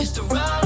It's the ride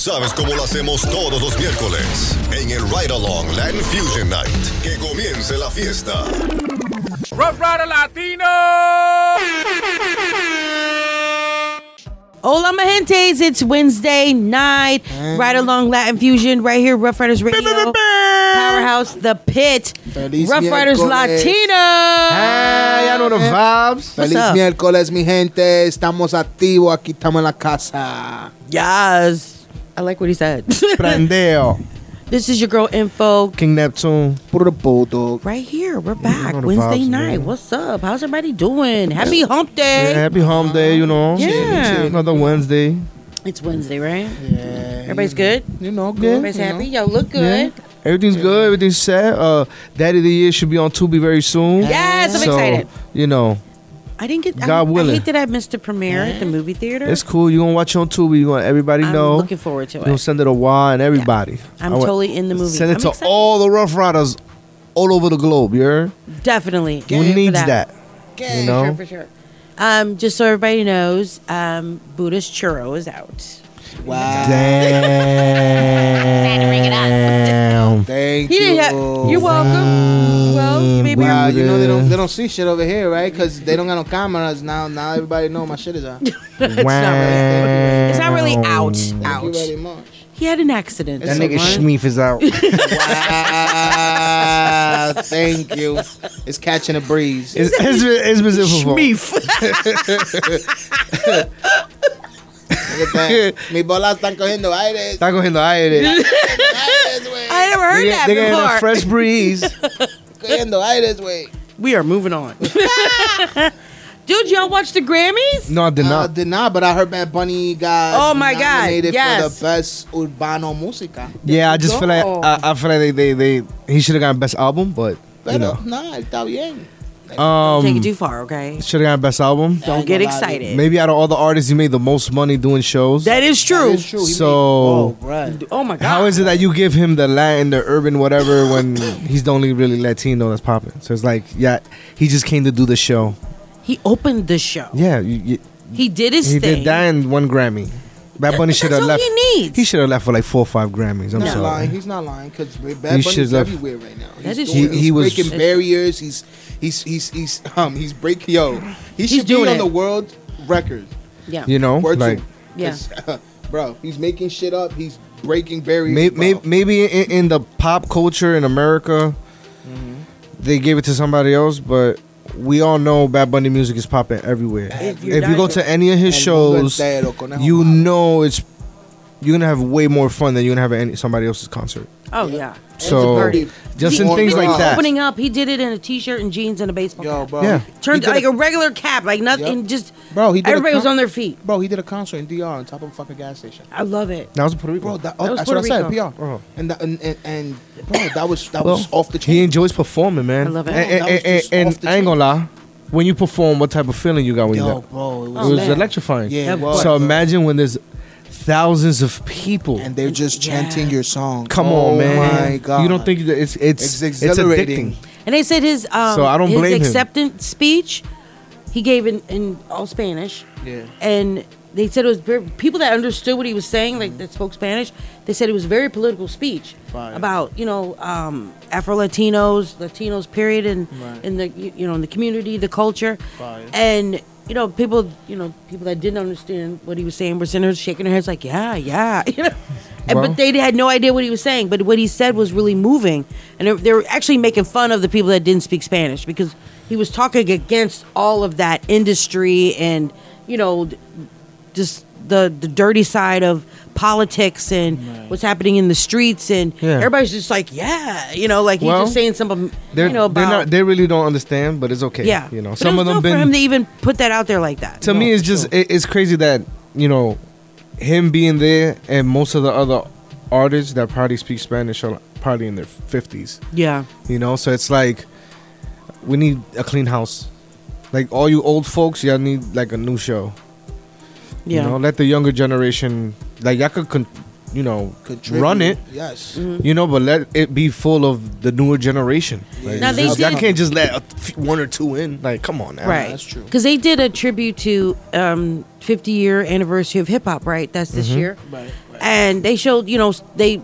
sabes cómo lo hacemos todos los miércoles en el Ride Along Latin Fusion Night. Que comience la fiesta. Rough Rider Latino. Hola, my gentes. It's Wednesday night. Right along Latin Fusion, right here, Rough Riders Radio. Powerhouse, The Pit. Feliz Rough Riders. Latino. Hey, y'all know the vibes. What's Feliz up? miércoles, mi gente. Estamos activos. Aquí estamos en la casa. Yes. I like what he said. Prendeo. this is your girl Info. King Neptune. Put Puro Bulldog. Right here. We're back. know Wednesday vibes, night. man. What's up? How's everybody doing? Happy hump Yeah, day. happy hump day, you know. Yeah. Another Wednesday. It's Wednesday, right? Yeah. Everybody's good? You know, good. Everybody's you know. happy? Yo, look good. Everything's good. Everything's set. Uh, Daddy of the Year should be on Tubi very soon. Yes, I'm So, excited. You know, I didn't get. God I, I hate that I missed the premiere at the movie theater. it's cool. You gonna watch it on Tubi. You gonna everybody I'm know. looking forward to it. You gonna send it to Wa and everybody. I'm I totally in the movie. Send it I'm to excited. all the Ruff Ryders all over the globe. You heard? Definitely. Who For needs that? Yeah, You know? Sure, for sure. Um, just so everybody knows, um, Buddhist churro is out. Wow. Damn. Thank you. have. You're welcome. Well, maybe. Wow, you're- know they don't they don't see shit over here, right? Because they don't got no cameras now. Now everybody know my shit is out. It's, not really, it's not really out. you Out. very much. He had an accident. That nigga? Schmeef is out. Wow. Thank you. It's catching a breeze. Es specifico. Look at that. Mis bolas están cogiendo aire. Está cogiendo aire. Aires, güey. I never heard They that they getting a before. fresh breeze. Cogiendo aires, güey. we are moving on. Dude, y'all watch the Grammys? No, I did I not. did not, but I heard Bad Bunny got Oh my God, nominated yes. for the best urbano música. Yeah, I just feel like. I, I feel like they they, they he should have gotten best album, but Pero you know, nah, está bien. Don't take it um, too far, okay? should have gotten best album. Don't get excited. Maybe out of all the artists, he made the most money doing shows. That is true. It's true. He So- made- oh, right. Oh my god. How is it that you give him the Latin, the urban, whatever, when he's the only really Latino that's popping? So it's like, yeah, he just came to do the show. He opened the show. Yeah, you, you, He did his thing. he thing. did that and one Grammy. Bad Bunny should have all left. he needs. He should have left for like four or five Grammys. I'm He's not sorry. lying. He's not lying because Bad He Bunny's should've everywhere right now. That he's is doing- true. He- he was- breaking barriers. He's he's he's he's um he's breaking yo. He should be on it. the world record. Yeah. You know, Word like him. Yeah. 'Cause, bro, he's making shit up. He's breaking barriers. maybe maybe, maybe in, in the pop culture in America, they gave it to somebody else, but we all know Bad Bunny music is popping everywhere. If If, you're go to any of his shows, mundo entero, conejo you know it's you're gonna have way more fun than you're gonna have at any, somebody else's concert. Oh yeah. So just He- in things like that. Opening up, he did it in a t-shirt and jeans and a baseball Yo, cap. bro. Yeah. he Turned like a, a regular cap, like nothing. Yep. Just bro. He did everybody a was on their feet. Bro, he did a concert in DR on top of a fucking gas station. I love it. That was Puerto Rico. Bro, that, oh, That was that's Puerto what I said. Rico. PR. Oh. Uh-huh. And, that, and, and and bro, that was that Well, was off the chain. he enjoys performing, man. I love it. And, That and, and, and off I ain't gonna lie, when you perform, what type of feeling you got when you Yo, got? bro, it oh, It was, Oh, was electrifying. yeah, Yeah, it was, So bro. imagine when there's thousands of people. and they're just Yeah. chanting your song. Come oh on, man. my god, You don't think that it's it's It's it's, exhilarating. addicting? And they said his um, So I don't his blame him. acceptance speech he gave in, in all Spanish, Yeah. and they said it was very, people that understood what he was saying, like that spoke Spanish. They said it was very political speech Fire. about you know um, Afro Latinos, Latinos, period, and Right. in the you you know in the community, the culture, Fire. and you know people you know people that didn't understand what he was saying were sitting there shaking their heads like yeah yeah you know. And, Well- but they had no idea what he was saying. But what he said was really moving, and they, they were actually making fun of the people that didn't speak Spanish because he was talking against all of that industry and you know just the the dirty side of politics and what's happening in the streets and Yeah. everybody's just like yeah you know like he's Well, just saying something They're, you know about not. They really don't understand, but it's okay. yeah you know, But some of them dope for him to even put that out there like that to me it's just sure. it, it's crazy that you know him being there and most of the other artists that probably speak Spanish are probably in their fifties. Yeah. You know, so it's like we need a clean house. Like all you old folks, y'all need like a new show. Yeah. You know, let the younger generation like y'all could, con- you know, Contribute. run it. Yes. You know, but let it be full of the newer generation. Like, Now, they y'all can't just let a f- one or two in. Like, come on now. right. that's true. Because they did a tribute to um, 50 year anniversary of hip hop, right? That's this year. Right. right. and they showed you know they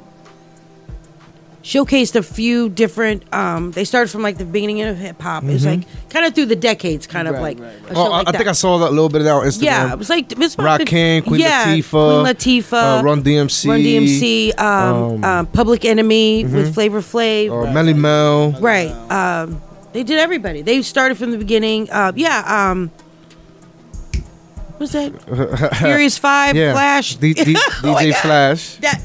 showcased a few different um they started from like the beginning of hip hop it's like kind of through the decades kind of Right, like right, right. a show Oh, I, like I think. I saw that little bit of that on Instagram. yeah it was like it's about Rakim, Queen yeah, Latifah, Queen Latifah uh, Run DMC, Run DMC um, um, mm-hmm. um, Public Enemy with Flavor Flav or Melle Mel. right um they did everybody they started from the beginning uh yeah um what's that Furious Five Yeah, Flash D- D- Oh my DJ God. Flash. that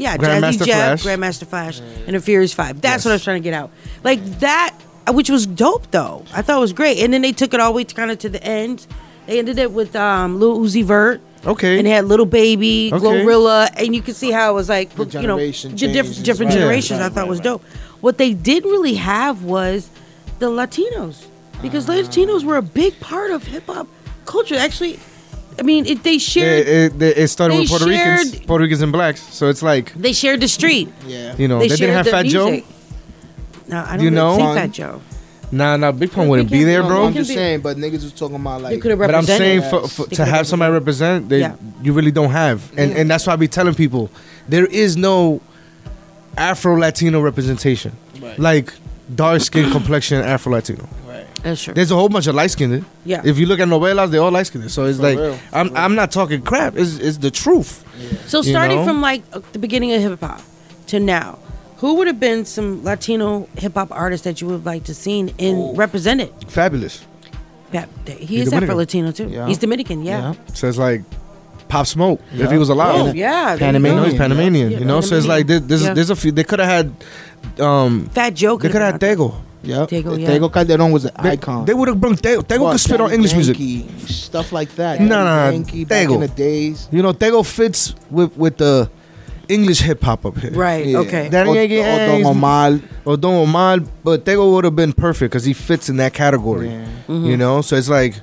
yeah, Grandmaster Jazzy Jeff, Flash. Grandmaster Flash, and a Furious Five. That's Yes. what I was trying to get out. Like that, uh, which was dope though. I thought it was great. And then they took it all the way to kind of to the end. They ended it with um, Lil Uzi Vert. Okay. And they had Lil Baby, Okay. Glorilla, and you could see how it was like, The you know, generation ge- diff- changes, different right, generations. right, I thought right, was right. dope. What they didn't really have was the Latinos, because Ah. Latinos were a big part of hip hop culture. Actually, I mean, it, they shared It, it, it started They with Puerto Ricans, Puerto Ricans and blacks. So it's like they shared the street. Yeah. you know they, they, didn't have their Fat Joe. music. No, I don't You know? think Fat Joe. Nah, nah, Big Pun wouldn't be there, bro. I'm just saying, but niggas was talking about They like. could have But I'm represented. saying for, for, They to could have somebody represent, they Yeah. you really don't have, and and that's why I be telling people there is no Afro Latino representation, Right. like dark skin complexion Afro Latino. Right. That's. There's a whole bunch of light skinned. Yeah. If you look at novelas, they all light skinned. So it's For like real, I'm real. I'm not talking crap. It's it's the truth. So you starting know? from like uh, the beginning of hip hop to now, who would have been some Latino hip hop artists that you would have liked to seen in represented? Fabolous. Yeah, he He's is Afro Dominican. Latino too. Yeah. He's Dominican. Yeah. So it's like Pop Smoke if he was alive. Oh yeah. Panamanian. you You know, go. he's Panamanian. Yeah, you know, so it's like there, there's Yeah. there's a few. They could have had, um, Fat Joe. they could have had been out Tego. Yeah. Tego, yeah. Tego Calderon was an They, icon. they would have brought Tego. Tego What, could spit on Daddy English music. Stuff like that. Nah, Daddy nah, Yankee back Tego. in the days. You know, Tego fits with with the English hip hop up here. Right. Yeah. Okay. Daddy Or- Yankee, or Don he's- Omar. Or Don Omar, but Tego would have been perfect because he fits in that category. Yeah. Mm-hmm. You know, so it's like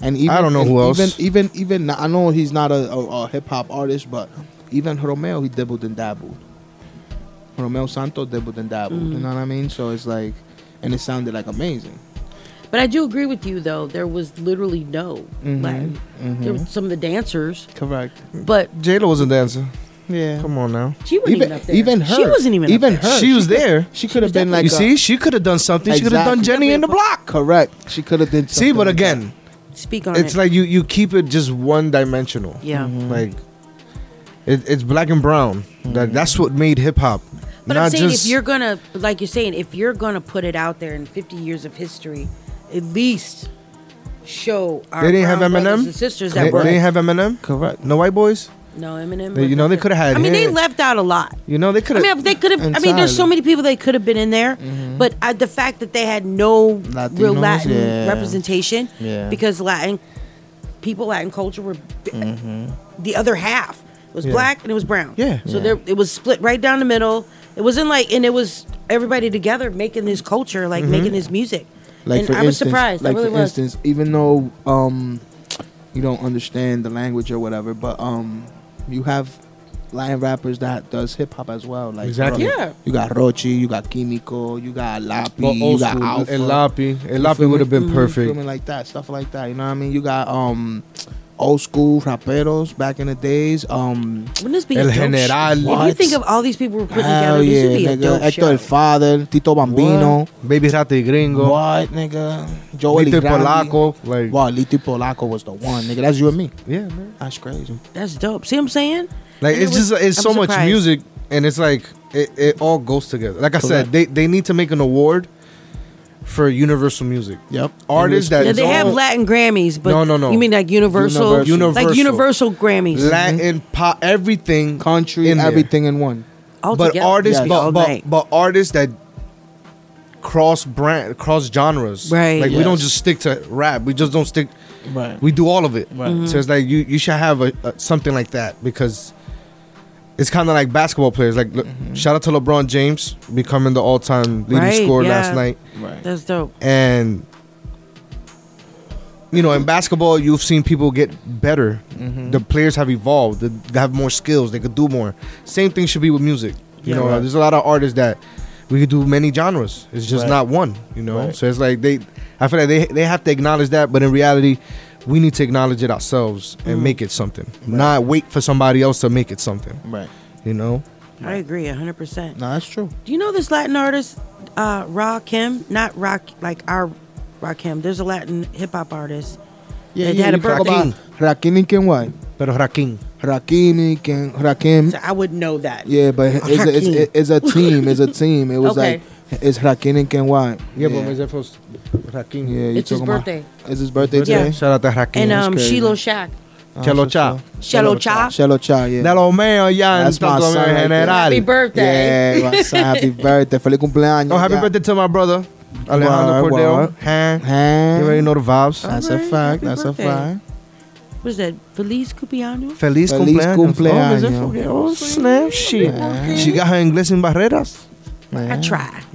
And even, I don't know and who else. Even, even, even I know he's not a, a, a hip hop artist, but even Romeo, he dabbled and dabbled. Romeo Santos dabbled and dabbled. Mm-hmm. You know what I mean? So it's like, and it sounded like amazing. But I do agree with you though. There was literally no mm-hmm. Latin. There were mm-hmm. some of the dancers, Correct. but J Lo was a dancer. Yeah. Come on now, she wasn't even, Even, up there. even her. She wasn't even. Even up there. her. she was there. She could have been like. you a- see, she could have done something. She could have done Jenny in the block. Correct. She could have did. See, something but like that. again, Speak on it's it. like you you keep it just one dimensional. yeah. Mm-hmm. Like it, it's black and brown. That that's what made hip hop. But Not I'm saying just if you're gonna, like you're saying, if you're gonna put it out there in 50 years of history, at least show our they didn't have brown brothers Eminem. and sisters They, that were they didn't have Eminem. Correct. No white boys. no Eminem. They- you know, they coulda had I mean, they left out a lot. You know they could I have. mean, they could have. I mean, there's so many people they could have been in there, but uh, the fact that they had no real Latin yeah. representation, Yeah. because Latin people, Latin culture were b- the other half. It was Yeah. black and it was brown. Yeah. So Yeah. there, it was split right down the middle. It wasn't like, and it was everybody together making this culture, like making this music. Like and for I was surprised. Like I really for was. instance, even though um, you don't understand the language or whatever, but um, you have Latin rappers that does hip hop as well. Like Exactly. Ro- Yeah. you got Rochi, you got Kimiko, you got Lapi, Well, you got school, Alpha. El Lapi. El Lapi would have been Mhm. perfect. Like that, stuff like that. You know what I mean? You got um, old school raperos back in the days. Um, Wouldn't this be El General. show? If you think of all these people we're putting hell together, this yeah, would be a nigga. dope Hector show. el Father, Tito Bambino. What? Baby Rasta y Gringo. What, nigga? Joel Lito y Polaco. Like, Wow, Lito y Polaco was the one, nigga. That's you and me. yeah, man. That's crazy. That's dope. See what I'm saying? Like And it's it was- just it's I'm so much music, and it's like it, it all goes together. Like I said, they they need to make an award for universal music. Yep. Artists that Yeah, they have don't- Latin Grammys, but No, no, no. You mean like Universal, Universal. like Universal Grammys Latin pop everything country, in there. everything in one. all but together. artists, Yes. all but, night. but but artists that cross brand, cross genres. Right. Like we don't Yes. just stick to rap. We just don't stick. Right. We do all of it. Right. Mhm. So it's like you you should have a, a something like that because it's kind of like basketball players. Like look, shout out to LeBron James becoming the all time leading Right, scorer yeah. last night, Right. That's dope. and you know in basketball you've seen people get better. Mm-hmm. The players have evolved. They they have more skills. They could do more. Same thing should be with music. You Yeah. know, Right. there's a lot of artists that we could do many genres. It's just Right. not one. You know, Right. so it's like they. I feel like they they have to acknowledge that, but in reality, we need to acknowledge it ourselves and Mm. make it something. Not wait for somebody else to make it something. Right. You know, I agree, hundred percent. No, that's true. Do you know this Latin artist, uh, Rakim? Not Rock, like our Rakim. There's a Latin hip hop artist. Yeah, they had a birthday. about- Rakim Ken what? pero Rakim. Rakim Ken Rakim. So I would know that. Yeah, but it's a, it's, it's a team. It's a team. It was Okay. like it's Rakim Ken what? Yeah, but is that supposed Rakim? Yeah, you It's his birthday. It's his birthday Yeah. today. Shout out to Rakim. And um, crazy. Shelow Shaq. Oh, Chelo so- Cha. Shelow Shaq. Shelow Shaq, yeah. De lo mío ya en That's my Santo son Domingo. General. Happy birthday. Yeah, my son, happy birthday. Feliz cumpleaños. Oh, happy ya. birthday to my brother Alejandro Word, Cordero. word. Huh? Huh? You already know the vibes. That's a fact. happy That's birthday. a fact. What is that? Feliz cumpleaños? Feliz, Feliz cumpleaños. cumpleaños. Oh, is it for- oh, snap. Shit. Yeah. She got her English in barreras. I try.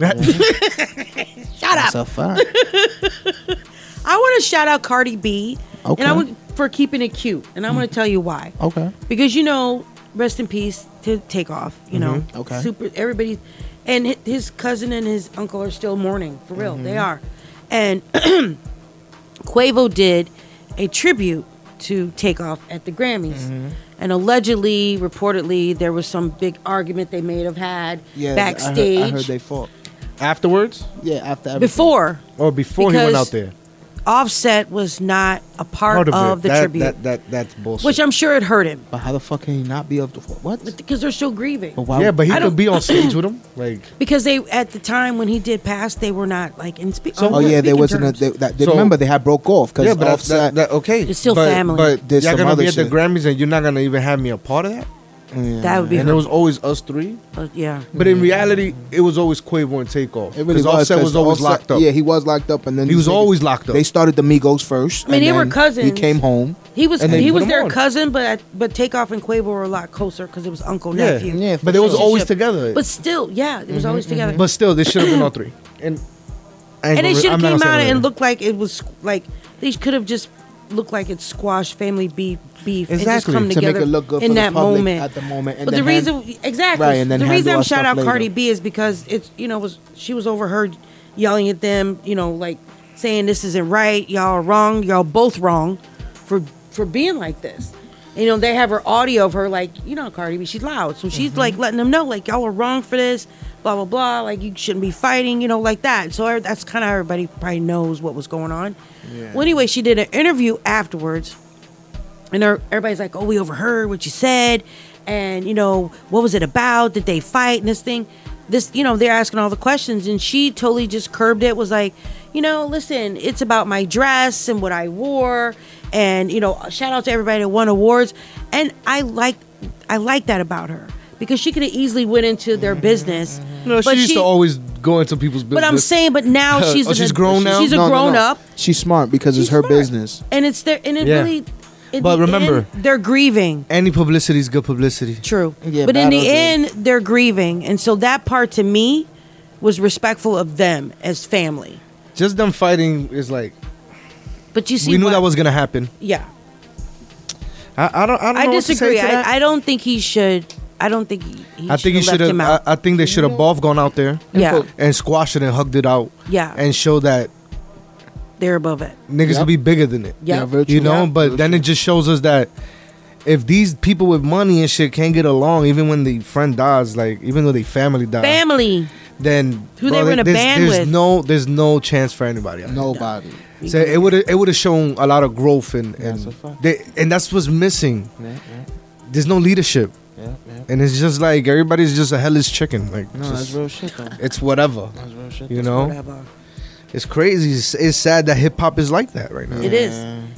Shut That's up. a fact. I want to shout out Cardi B. Okay. And I would for keeping it cute. And I'm going to mm. tell you why. Okay. because you know, rest in peace to Takeoff. You know, Mhm. Okay. super. Everybody, and his cousin and his uncle are still mourning for real. They mm-hmm. are, and Quavo did a tribute to Takeoff at the Grammys. Mm-hmm. And allegedly, reportedly, there was some big argument they may have had Yeah. backstage I heard, I heard they fought. Afterwards? Yeah, after everything. before. Or before he went out there? Offset was not a part, Part of, of, it. the that, tribute, That, that, that's bullshit. which I'm sure it hurt him But how the fuck can he not be of the what? because they're still grieving. But why? yeah, but he I could don't- be on stage with him. Like, Because they at the time when he did pass, they were not like in speak. Oh yeah, they wasn't. A, they, that, they So- remember they had broke off because yeah, but that's, Offset. that, that, okay. It's still but, family. But There's y'all some gonna other be at the. Grammys and you're not gonna even have me a part of that? Yeah. That would be And it was always us three. Uh, yeah. But in reality, it was always Quavo and Takeoff. It really Because was. Offset 'cause was always Offset- locked up. Yeah, he was locked up, and then He was these niggas- always locked up. They started the Migos first. I mean, and they were cousins. He came home. He was And he was their on. cousin, but but Takeoff and Quavo were a lot closer because it was uncle yeah, nephew. Yeah, for but it was always together. But still, yeah, it was always together. But still, they should have been all three. And and it should have came out and looked like it was like they could have just looked like it squashed family beef beef and just come to to make together it look good in for that moment. at the moment. And but the hand- reason exactly Right, and then the reason I'm shout out Cardi. B is because it's you know was she was overheard yelling at them, you know, like saying this isn't right, y'all are wrong, y'all both wrong for for being like this. You know, they have her audio of her like, you know, Cardi B, she's loud. So she's Mm-hmm. like letting them know, like, y'all are wrong for this, blah, blah, blah. Like, you shouldn't be fighting, you know, like that. So that's kind of everybody probably knows what was going on. Well, anyway, she did an interview afterwards. And er, everybody's like, oh, we overheard what you said. And, you know, what was it about? Did they fight and this thing? This, you know, they're asking all the questions. And she totally just curbed it, was like, you know, listen, it's about my dress and what I wore. And, you know, shout out to everybody that won awards. And I like, I like that about her because she could have easily went into their mm-hmm, business. Mm-hmm. No, she but used to always go into people's business. But I'm saying, but now oh, she's Oh, an- she's grown now? She's a No, no, grown no. up, She's smart because it's her smart. business. and it's there, and it Yeah. really. In But the remember- end, they're grieving. any publicity is good publicity. True. Yeah, but in the battles end, they're grieving. And so that part to me was respectful of them as family. Just them fighting is like But you see, we knew what- that was gonna happen. Yeah. I, I don't. I don't. I know what to say disagree. to that. I, I don't think he should. I don't think he, he I think he should should have him have. out. I, I think they should have both gone out there yeah. and squashed it and hugged it out Yeah. and show that They're above it. niggas Yep. will be bigger than it. Yeah. very You know, Yeah, but very then it just shows us that if these people with money and shit can't get along, even when the friend dies, like even though they family dies, Family. then Who they were in a there's, band there's with. no there's no chance for anybody. else. Nobody. So it would it would have shown a lot of growth and and a fact. they, and that's what's missing. Yeah, yeah, There's no leadership, yeah, yeah. and it's just like everybody's just a hellish chicken. Like No, just- that's real shit though. it's whatever. That's real shit. You know, Whatever. It's crazy. It's, it's sad that hip hop is like that right now. It is.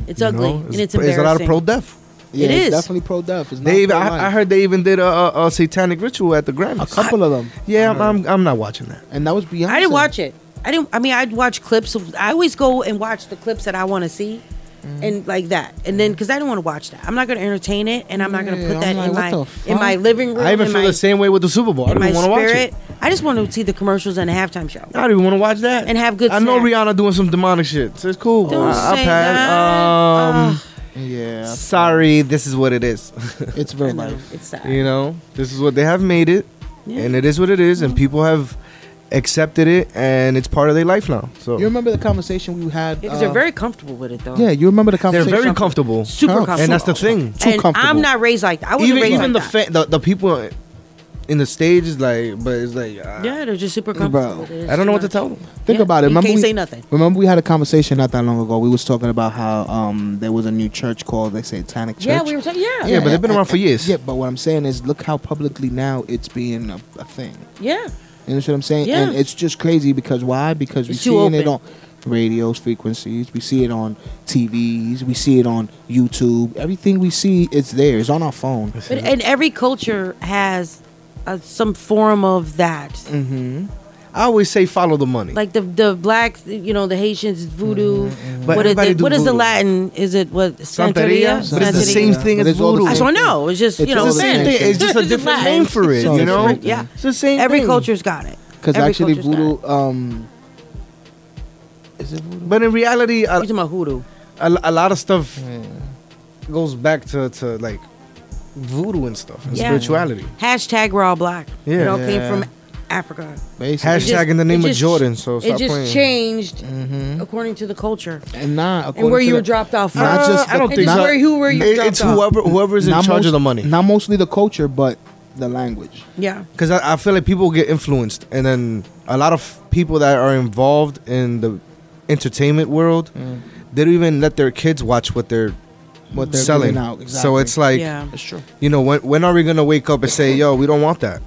It's You ugly. know? and it's There's embarrassing. a lot of pro death. Yeah, It it's is. definitely pro death. It's not They even, pro-life. I, I heard they even did a, a, a satanic ritual at the Grammys. a couple of them. Yeah, I I'm. I'm I'm not watching that. and that was Beyonce. I didn't watch it. I didn't. I mean, I'd watch clips of. I always go and watch the clips that I want to see, mm-hmm. and like that, and then because I don't want to watch that, I'm not going to entertain it, and I'm not going to Yeah, put that I'm like, in what my the in my fuck? living room. I even in feel my, the same way with the Super Bowl. I in don't my want to watch spirit. it. I just want to see the commercials and the halftime show. I don't even want to watch that. And have good I know snacks. Rihanna doing some demonic shit, so it's cool. Don't I, say I'll pass. that. Um, Yeah, sorry, this is what it is. it's I real know, life. it's sad. you know, this is what they have made it, Yeah. and it is what it is, and people have accepted it, and it's part of their life now. So You remember the conversation we had? because uh, they're very comfortable with it though. Yeah, you remember the conversation. they're conversation? very comfortable, super Oh, comfortable. and that's the thing. Too and comfortable. I'm not raised like that. I wasn't Even raised even the, like that. fa- the the people in the stage is like, but it's like, uh, yeah, they're just super Bro, comfortable. with it. I don't know what to tell them. Think Yeah, about it. you Remember can't we, say nothing. Remember we had a conversation not that long ago. We was talking about how um there was a new church called the Satanic Church. Yeah, we were talking. Yeah, Yeah, but they've been around for years. Yeah, but what I'm saying is, look how publicly now it's being a, a thing. yeah. You know what I'm saying? Yeah. And it's just crazy because why? Because we It's too seeing it on open. radios, frequencies. We see it on TVs. We see it on YouTube. Everything we see, it's there. It's on our phone. But and every culture has uh, some form of that. Mm-hmm. I always say follow the money. Like the the black, you know, the Haitians voodoo. Mm-hmm, But What is, everybody what is the. Latin? Is it what Santeria, Santeria? but it's the same thing But as it's all the voodoo. That's what I know. It's just It's you know the the same same thing. It's just a different name for it. So You know, yeah. it's the same. Every thing. culture's got it. Because actually, voodoo. Um, is it voodoo? But in reality, a, You talking about hoodoo? a, a lot of stuff goes back to, to like voodoo and stuff and Yeah. spirituality. Hashtag we're all black. Yeah. You know, it came from Africa. Basically, Hashtag just- in the name of just- Jordan. So It just playing. changed Mhm. according to the culture and not and where you were dropped. dropped off from. Not just Uh, I don't think and so. just where who were you It- dropped it's off. whoever whoever's in not charge most- of the money. Not mostly the culture, but the language. Yeah. Because I, I feel like people get influenced, and then a lot of people that are involved in the entertainment world, they don't even let their kids watch what they're What they're selling. giving out. So it's like, yeah. It's true. you know, when when are we gonna wake up and say, "Yo, we don't want that.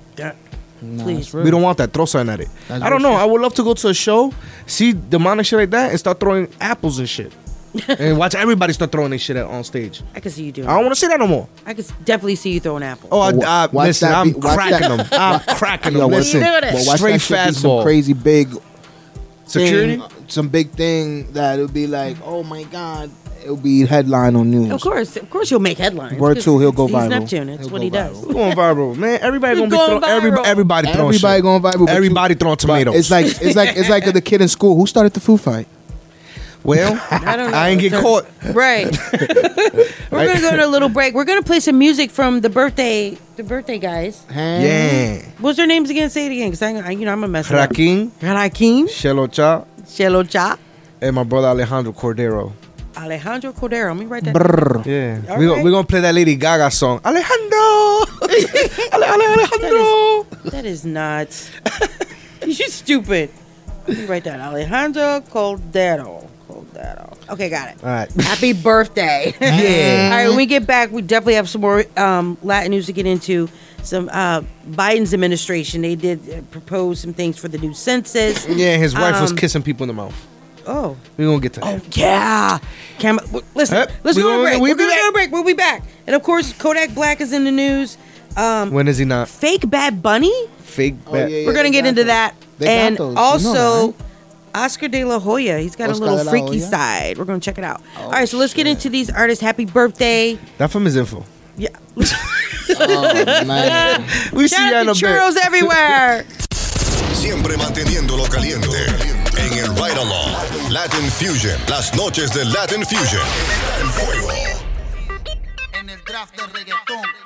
Nah, Please. We don't want that. Throw something at it." That's I don't know. shit. I would love to go to a show, see demonic shit like that, and start throwing apples and shit, and watch everybody start throwing their shit at, on stage. I can see you doing. I don't want to see that no more. I can definitely see you throwing apples. Oh, I, Wa- I, watch listen, that I'm be- watch cracking that- them. I'm cracking them. what- Listen, You doing it? Well, watch straight that shit be some fastball. crazy big Security. thing, some big thing that would be like, oh my god, it'll be headline on news. Of course, of course, he'll make headlines. Word 'cause two, he'll go he's viral. Neptune. That's what he does. viral. We're going viral, man. Everybody We're gonna be going throwing. Every, viral. everybody throwing Everybody shit. going viral. Everybody you- throwing tomatoes. It's like it's like it's like the kid in school who started the food fight. Well, I don't know. I ain't get caught. Right. We're gonna go to a little break. We're gonna play some music from the birthday, the birthday guys. Yeah. What's their names again? Say it again, cause I, I you know I'm a mess. it up. Rakim, Rakim, Shelow Shaq, Shelow Shaq, and my brother Alejandro Cordero. Alejandro Cordero. Let me write that. Brrr. Yeah. All we right. gon- we gonna play that Lady Gaga song. Alejandro. Ale- Ale- Alejandro. That is not. you stupid. Let me write that. Alejandro Cordero. Cordero. Okay, got it. All right. Happy birthday. Yeah. All right, when we get back, we definitely have some more um, Latin news to get into. Some uh, Biden's administration, they did uh, propose some things for the new census. Yeah, his wife was Um, kissing people in the mouth. Oh, We're gonna get to that. oh yeah. Cam- listen, Yep, let's we go to a gonna- break. we We're be gonna go to a back. break. We'll be back. And of course, Kodak Black is in the news. Um, When is he not fake Bad Bunny. fake? Oh, yeah, yeah. We're gonna they get got into those. that. They got and those. You know also, that, Oscar De La Hoya. He's got Oscar a little La freaky Hoya? side. We're gonna check it out. Oh, All right, so let's get shit. into these artists. Happy birthday. That from his info. Yeah. Oh, man. We see Shout you out in to a bit. churros everywhere. Siempre manteniéndolo caliente. Along. Latin Fusion. Las noches de Latin Fusion. En el draft de reggaetón.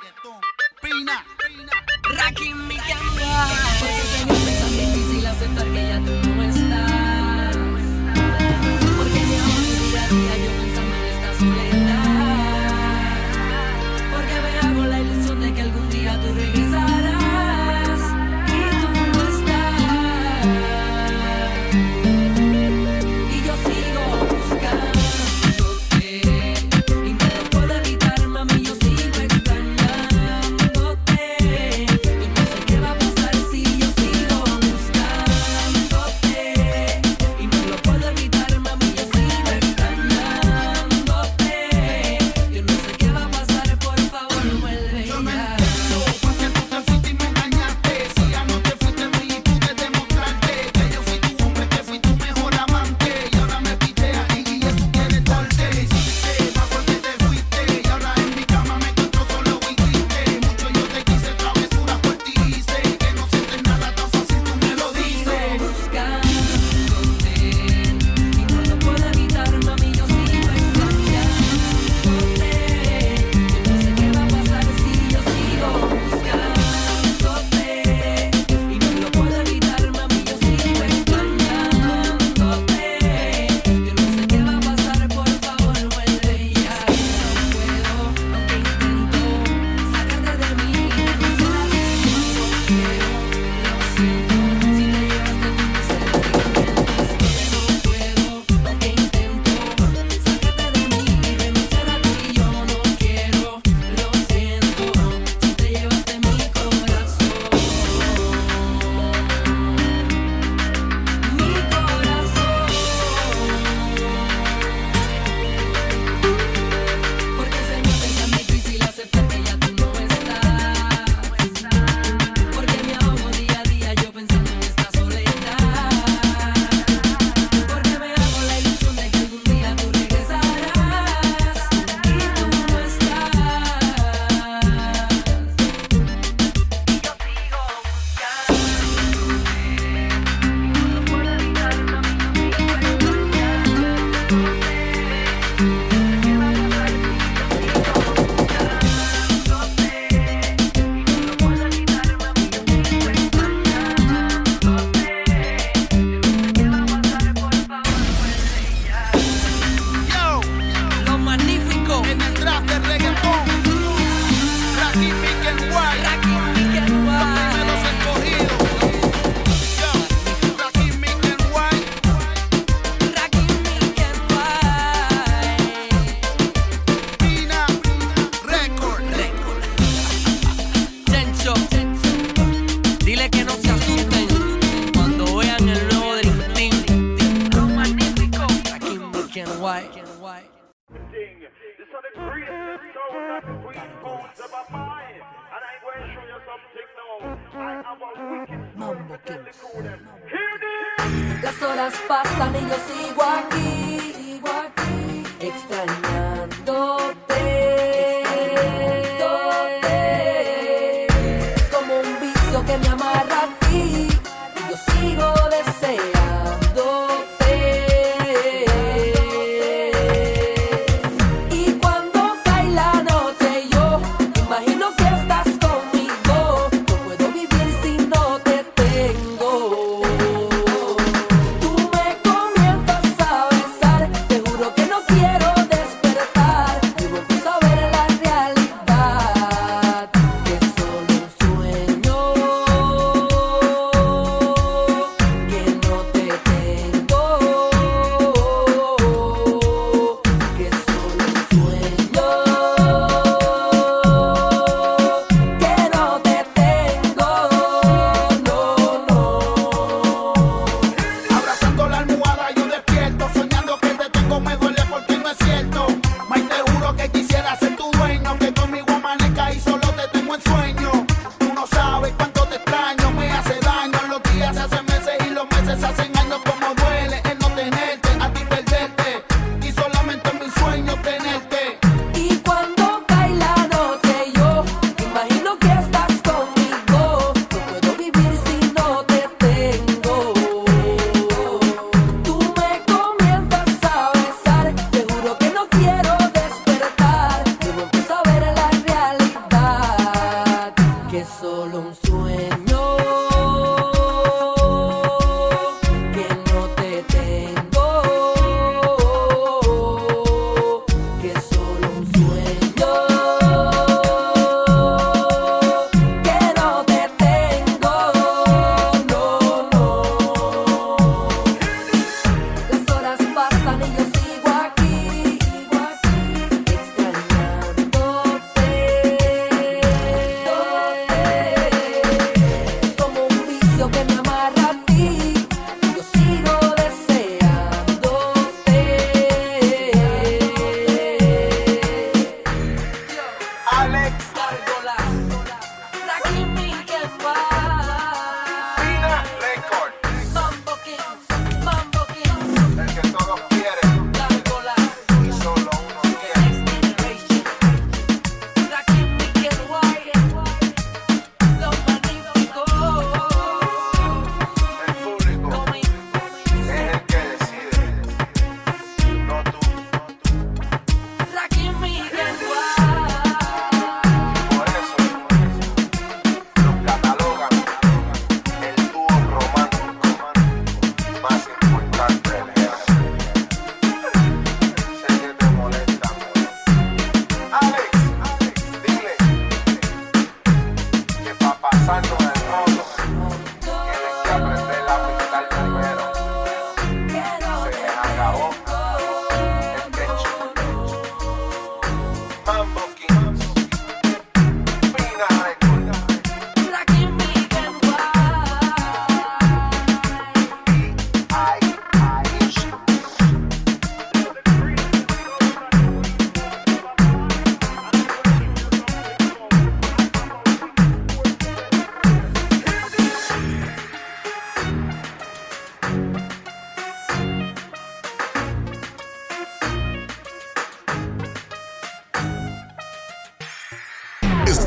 Aquí,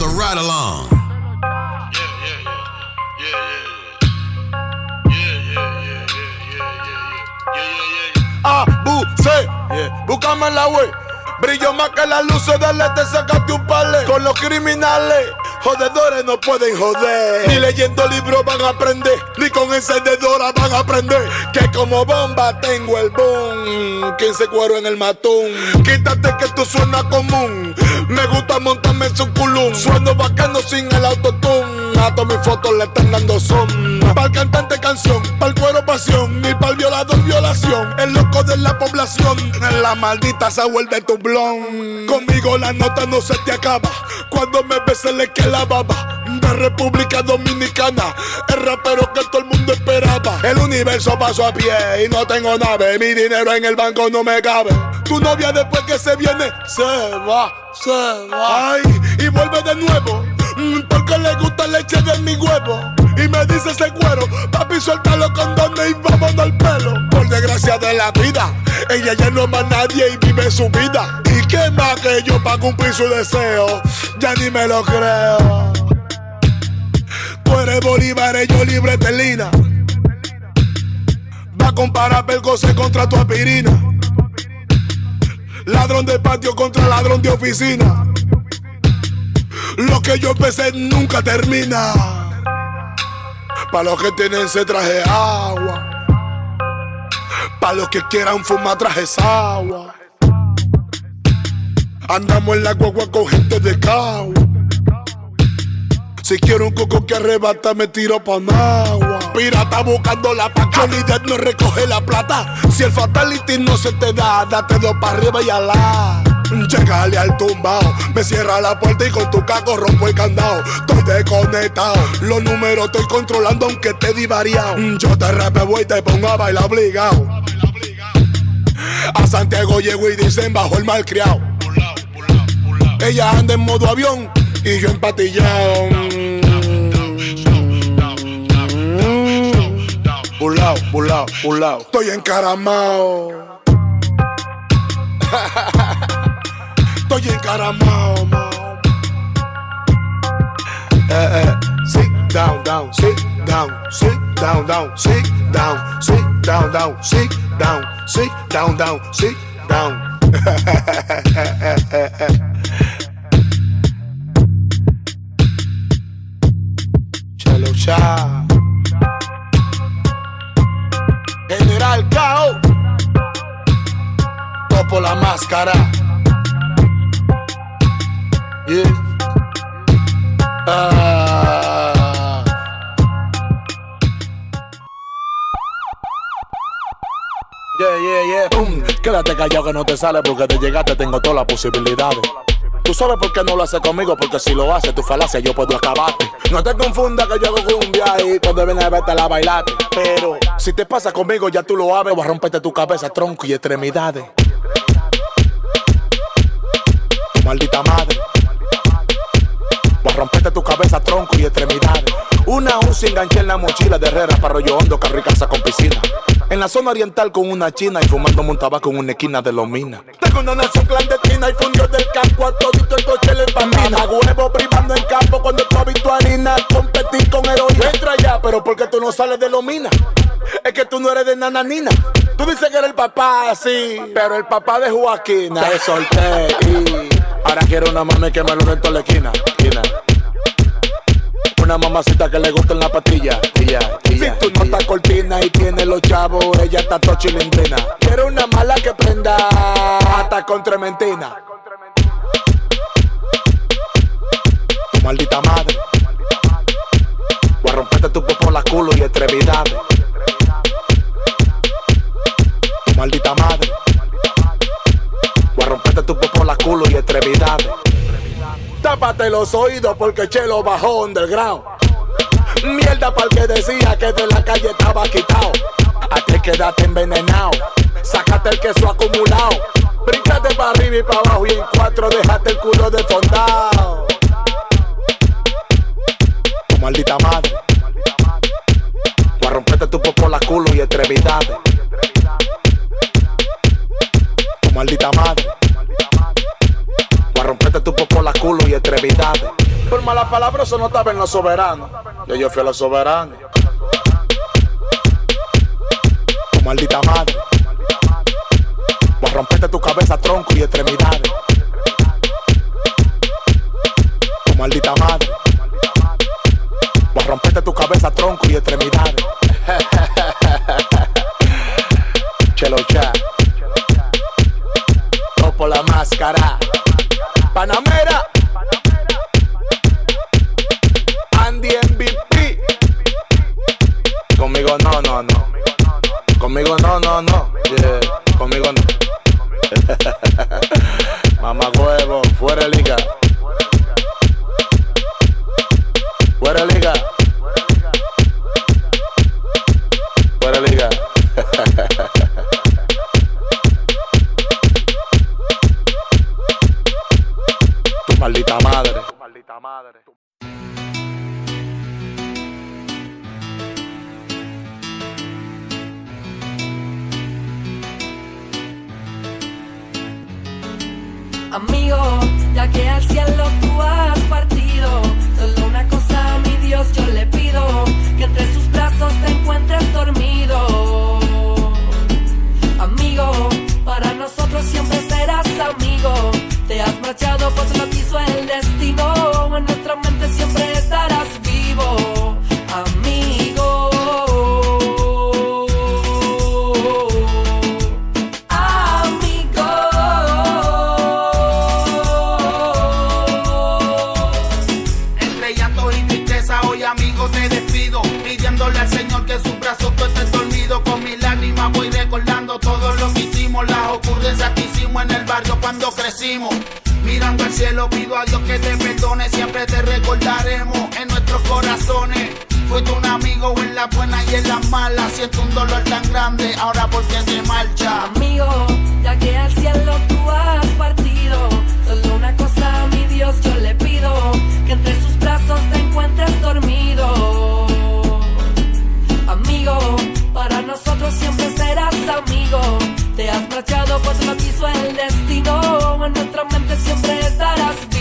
the ride along. Abusé, búscame en la web. Brillo más que las luces del este, sacaste un palé. Con los criminales, jodedores no pueden joder. Ni leyendo libros van a aprender, ni con encendedora van a aprender. Que como bomba tengo el boom. 15 cuero en el matón. Quítate que tú suena común. Me gusta montarme en su culum. Sueno bacano sin el autotune. A todas mis fotos le están dando son. Pa'l cantante canción, pa'l cuero pasión. Ni pa'l violador violación. El loco de la población. La maldita se vuelve tu blon. Conmigo la nota no se te acaba. Cuando me se le que la baba. República Dominicana. El rapero que todo el mundo esperaba. El universo pasó a pie y no tengo nave. Mi dinero en el banco no me cabe. Tu novia después que se viene, se va, se va. Ay, y vuelve de nuevo. mm, Porque le gusta leche de mi huevo. Y me dice ese cuero, papi, suelta los condones y vámonos al pelo. Por desgracia de la vida, ella ya no ama a nadie y vive su vida. ¿Y qué más que yo para cumplir su deseo? Ya ni me lo creo. Tú eres Bolívar, y yo libre Telina. Va a comparar Belgose contra tu aspirina. Ladrón de patio contra ladrón de oficina. Lo que yo empecé nunca termina. Para los que tienen se traje agua. Para los que quieran fumar traje agua. Andamos en la guagua con gente de cagua. Si quiero un coco que arrebata, me tiro pa' agua. Pirata buscando la paca. Depp no recoge la plata. Si el fatality no se te da, date dos para arriba y alá. Llegale al tumbao, me cierra la puerta y con tu caco rompo el candado. Estoy desconectado, los números estoy controlando aunque te di variado. Yo te rapeo y te pongo a bailar obligado. A Santiago llego y dicen bajo el malcriado. Ella anda en modo avión y yo empatillado. Pulao, pulao, pulao. Estoy encaramao. Estoy encaramao, mao. Eh, eh. Sit down, down, sit down, sit down, down, sit down, sit down, down, sit down, sit down, down, sit down. Chelo Cha. General Cao. Topo la máscara. Yeah. Ah. Yeah, yeah, yeah. Boom. Quédate callado que no te sale porque de llegarte tengo todas las posibilidades. Tú sabes por qué no lo haces conmigo, porque si lo haces, tu falacia yo puedo acabarte. No te confundas que yo hago cumbia y cuando vienes a verte la bailate. Pero si te pasa conmigo, ya tú lo sabes, voy a romperte tu cabeza, tronco y extremidades. Tu maldita madre. Voy a romperte tu cabeza, tronco y extremidades. Una UCI enganché en la mochila de Herrera para rollo hondo, carro y con piscina. En la zona oriental con una china y fumándome un tabaco en una esquina de los minas. Tengo una nación clandestina y fundió del campo a todito el coche le bambina. Huevo privando en campo cuando tú has visto harina. Competir con heroína. Entra ya, pero ¿por qué tú no sales de los minas? Es que tú no eres de nananina. Tú dices que eres el papá, sí, pero el papá de Joaquina. Te solté y ahora quiero una mami que me lo den toda la esquina. Una mamacita que le gusta en la patilla. Tilla, tilla, si tú no estás cortina y tienes los chavos, ella está todo chilindrina. Quiero una mala que prenda hasta con trementina. Tu maldita madre. Voy a romperte tu popo la culo y extremidades. Tu maldita madre. Voy a romperte tu popo la culo y extremidades. Tápate los oídos porque Chelo bajó underground. Mierda para el que decía que de la calle estaba quitado. A ti quédate envenenado. Sácate el queso acumulado. Bríncate para arriba y para abajo y en cuatro déjate el culo desfondado. Tu maldita madre. Voy a romperte tu popo la culo y extremidades. Tu maldita madre. Romperte tu popo la culo y extremidades. Por malas palabras, eso no estaba en los soberanos. Yo, yo fui a los soberanos. Tu maldita madre. Voy a romperte tu cabeza, tronco y extremidades. Tu maldita madre. Voy a romperte tu cabeza, tronco y extremidades. Chelo cha. Topo la máscara. Panamera. Andy MVP. Conmigo no, no, no. Conmigo no, no, no. Al cielo tú has partido, solo una cosa mi Dios yo le pido, que entre sus brazos te encuentres dormido. Amigo, para nosotros siempre serás amigo. Te has marchado pues lo quiso el destino. En nuestra mente siempre cuando crecimos. Mirando al cielo pido a Dios que te perdone Siempre te recordaremos en nuestros corazones. Fuiste un amigo en las buenas y en las malas Siento un dolor tan grande ahora porque te marcha. Amigo, ya que al cielo pues lo quiso el destino. En nuestra mente siempre estarás vivo,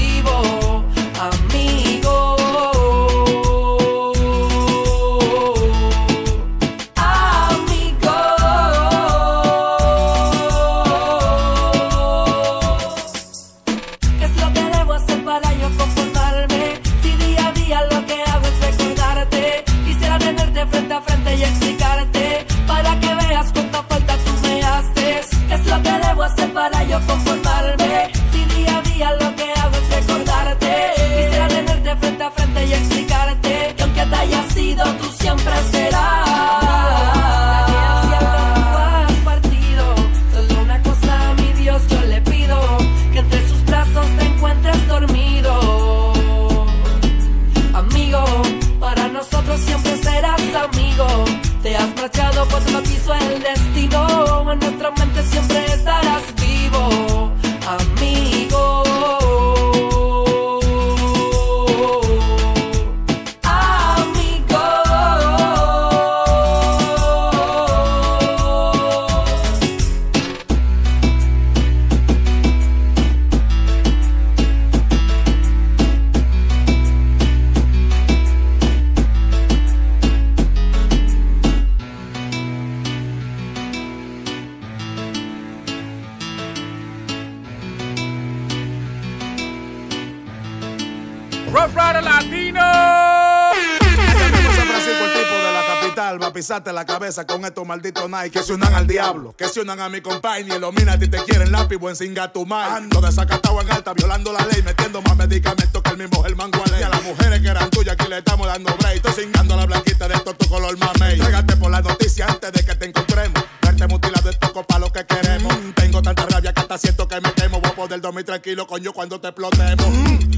malditos Nike que se unan al diablo, que se unan a mi compañía y lo mina a ti te quieren lápiz, buen singa tu. Ando desacatado en alta, violando la ley, metiendo más medicamentos que el mismo Germán Gualey. Y a las mujeres que eran tuyas, aquí le estamos dando break. Estoy cingando a la blanquita de esto tu color mamey. Trégate por la noticia antes de que te encontremos. Verte mutilado es toco pa' lo que queremos. Tengo tanta rabia que hasta siento que me quemo. Voy a poder dormir tranquilo, coño, cuando te explotemos. Cuando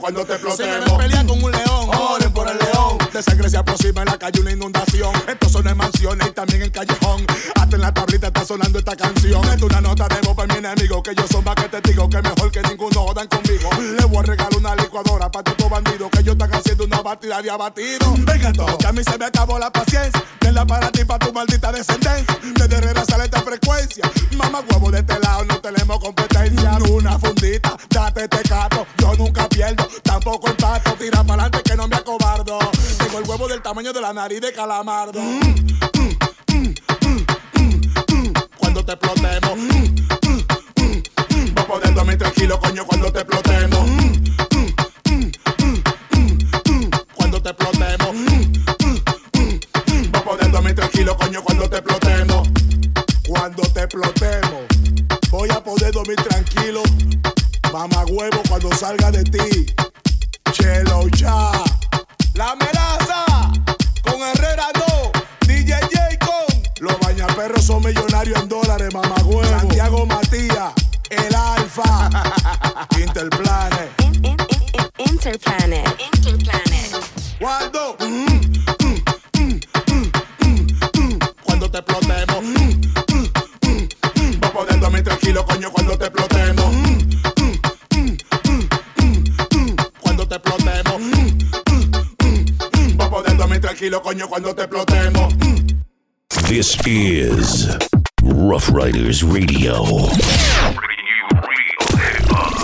cuando te explotemos. Si pelea con un león, oren por el león. De sangre se aproxima en la calle una inundación. Esto son en mansiones y también en callejón. Hasta en la tablita está sonando esta canción. Es una nota de voz para mi enemigo. Que yo son más que testigo. Que mejor que ninguno jodan conmigo. Le voy a regalar una licuadora para todos bandidos. Que ellos están haciendo una batida de abatido. Venga todo, que a mí se me acabó la paciencia. Denla para ti, para tu maldita descendencia. Desde Herrera sale esta frecuencia. Mamá huevo de este de la nariz de calamardo. Cuando coño, cuando te explotemos. Mm. This is Ruff Ryders Radio.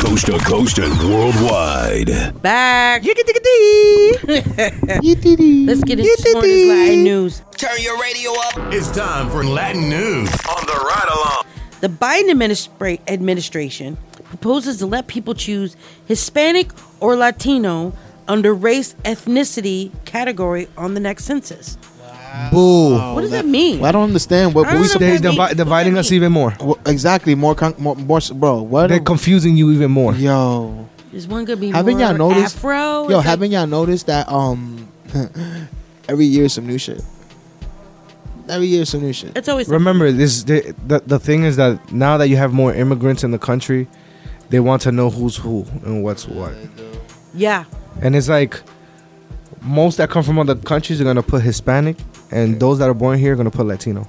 Coast to coast and worldwide. Back. Let's get into some more of Latin news. Turn your radio up. It's time for Latin news on the ride along. The Biden administra- administration proposes to let people choose Hispanic or Latino under race ethnicity category on the next census. Boo. What does that mean? I don't understand what I don't we know They're divi- dividing what us mean? even more. Well, exactly more, con- more, more, bro. What? They're confusing you even more. yo, Is one gonna be haven't more y'all noticed? Afro? Yo, that- haven't y'all noticed that? Um, every year some new shit. Every year some new shit. It's always Remember, this the, the the thing is that now that you have more immigrants in the country, they want to know who's who and what's what. yeah. And it's like most that come from other countries are gonna put Hispanic, and those that are born here are gonna put Latino.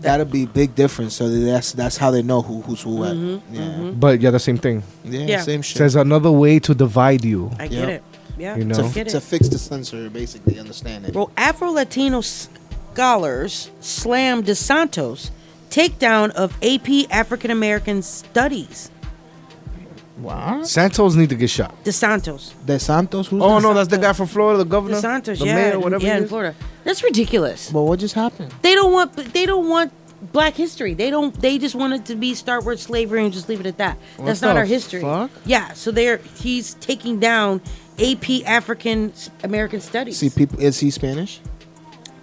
That'll be big difference. So that's that's how they know who who's who at. Mm-hmm, Yeah. But yeah, the same thing. yeah, Yeah. same shit. There's another way to divide you. I Yep. get it. Yeah, You know? to, I get to fix the censor, basically, understand it. Well, Afro Latino scholars slam DeSantos takedown of AP African American Studies. What? Santos need to get shot. DeSantos. De Santos? Who's Oh that? no, that's the guy from Florida, the governor, DeSantos, the yeah, mayor, whatever. yeah, in. Florida. That's ridiculous. Well, what just happened? They don't want. They don't want Black history. They don't. They just want it to be start with slavery and just leave it at that. That's not our history. fuck? Yeah. So they're he's taking down AP African American Studies. See, people, is he Spanish?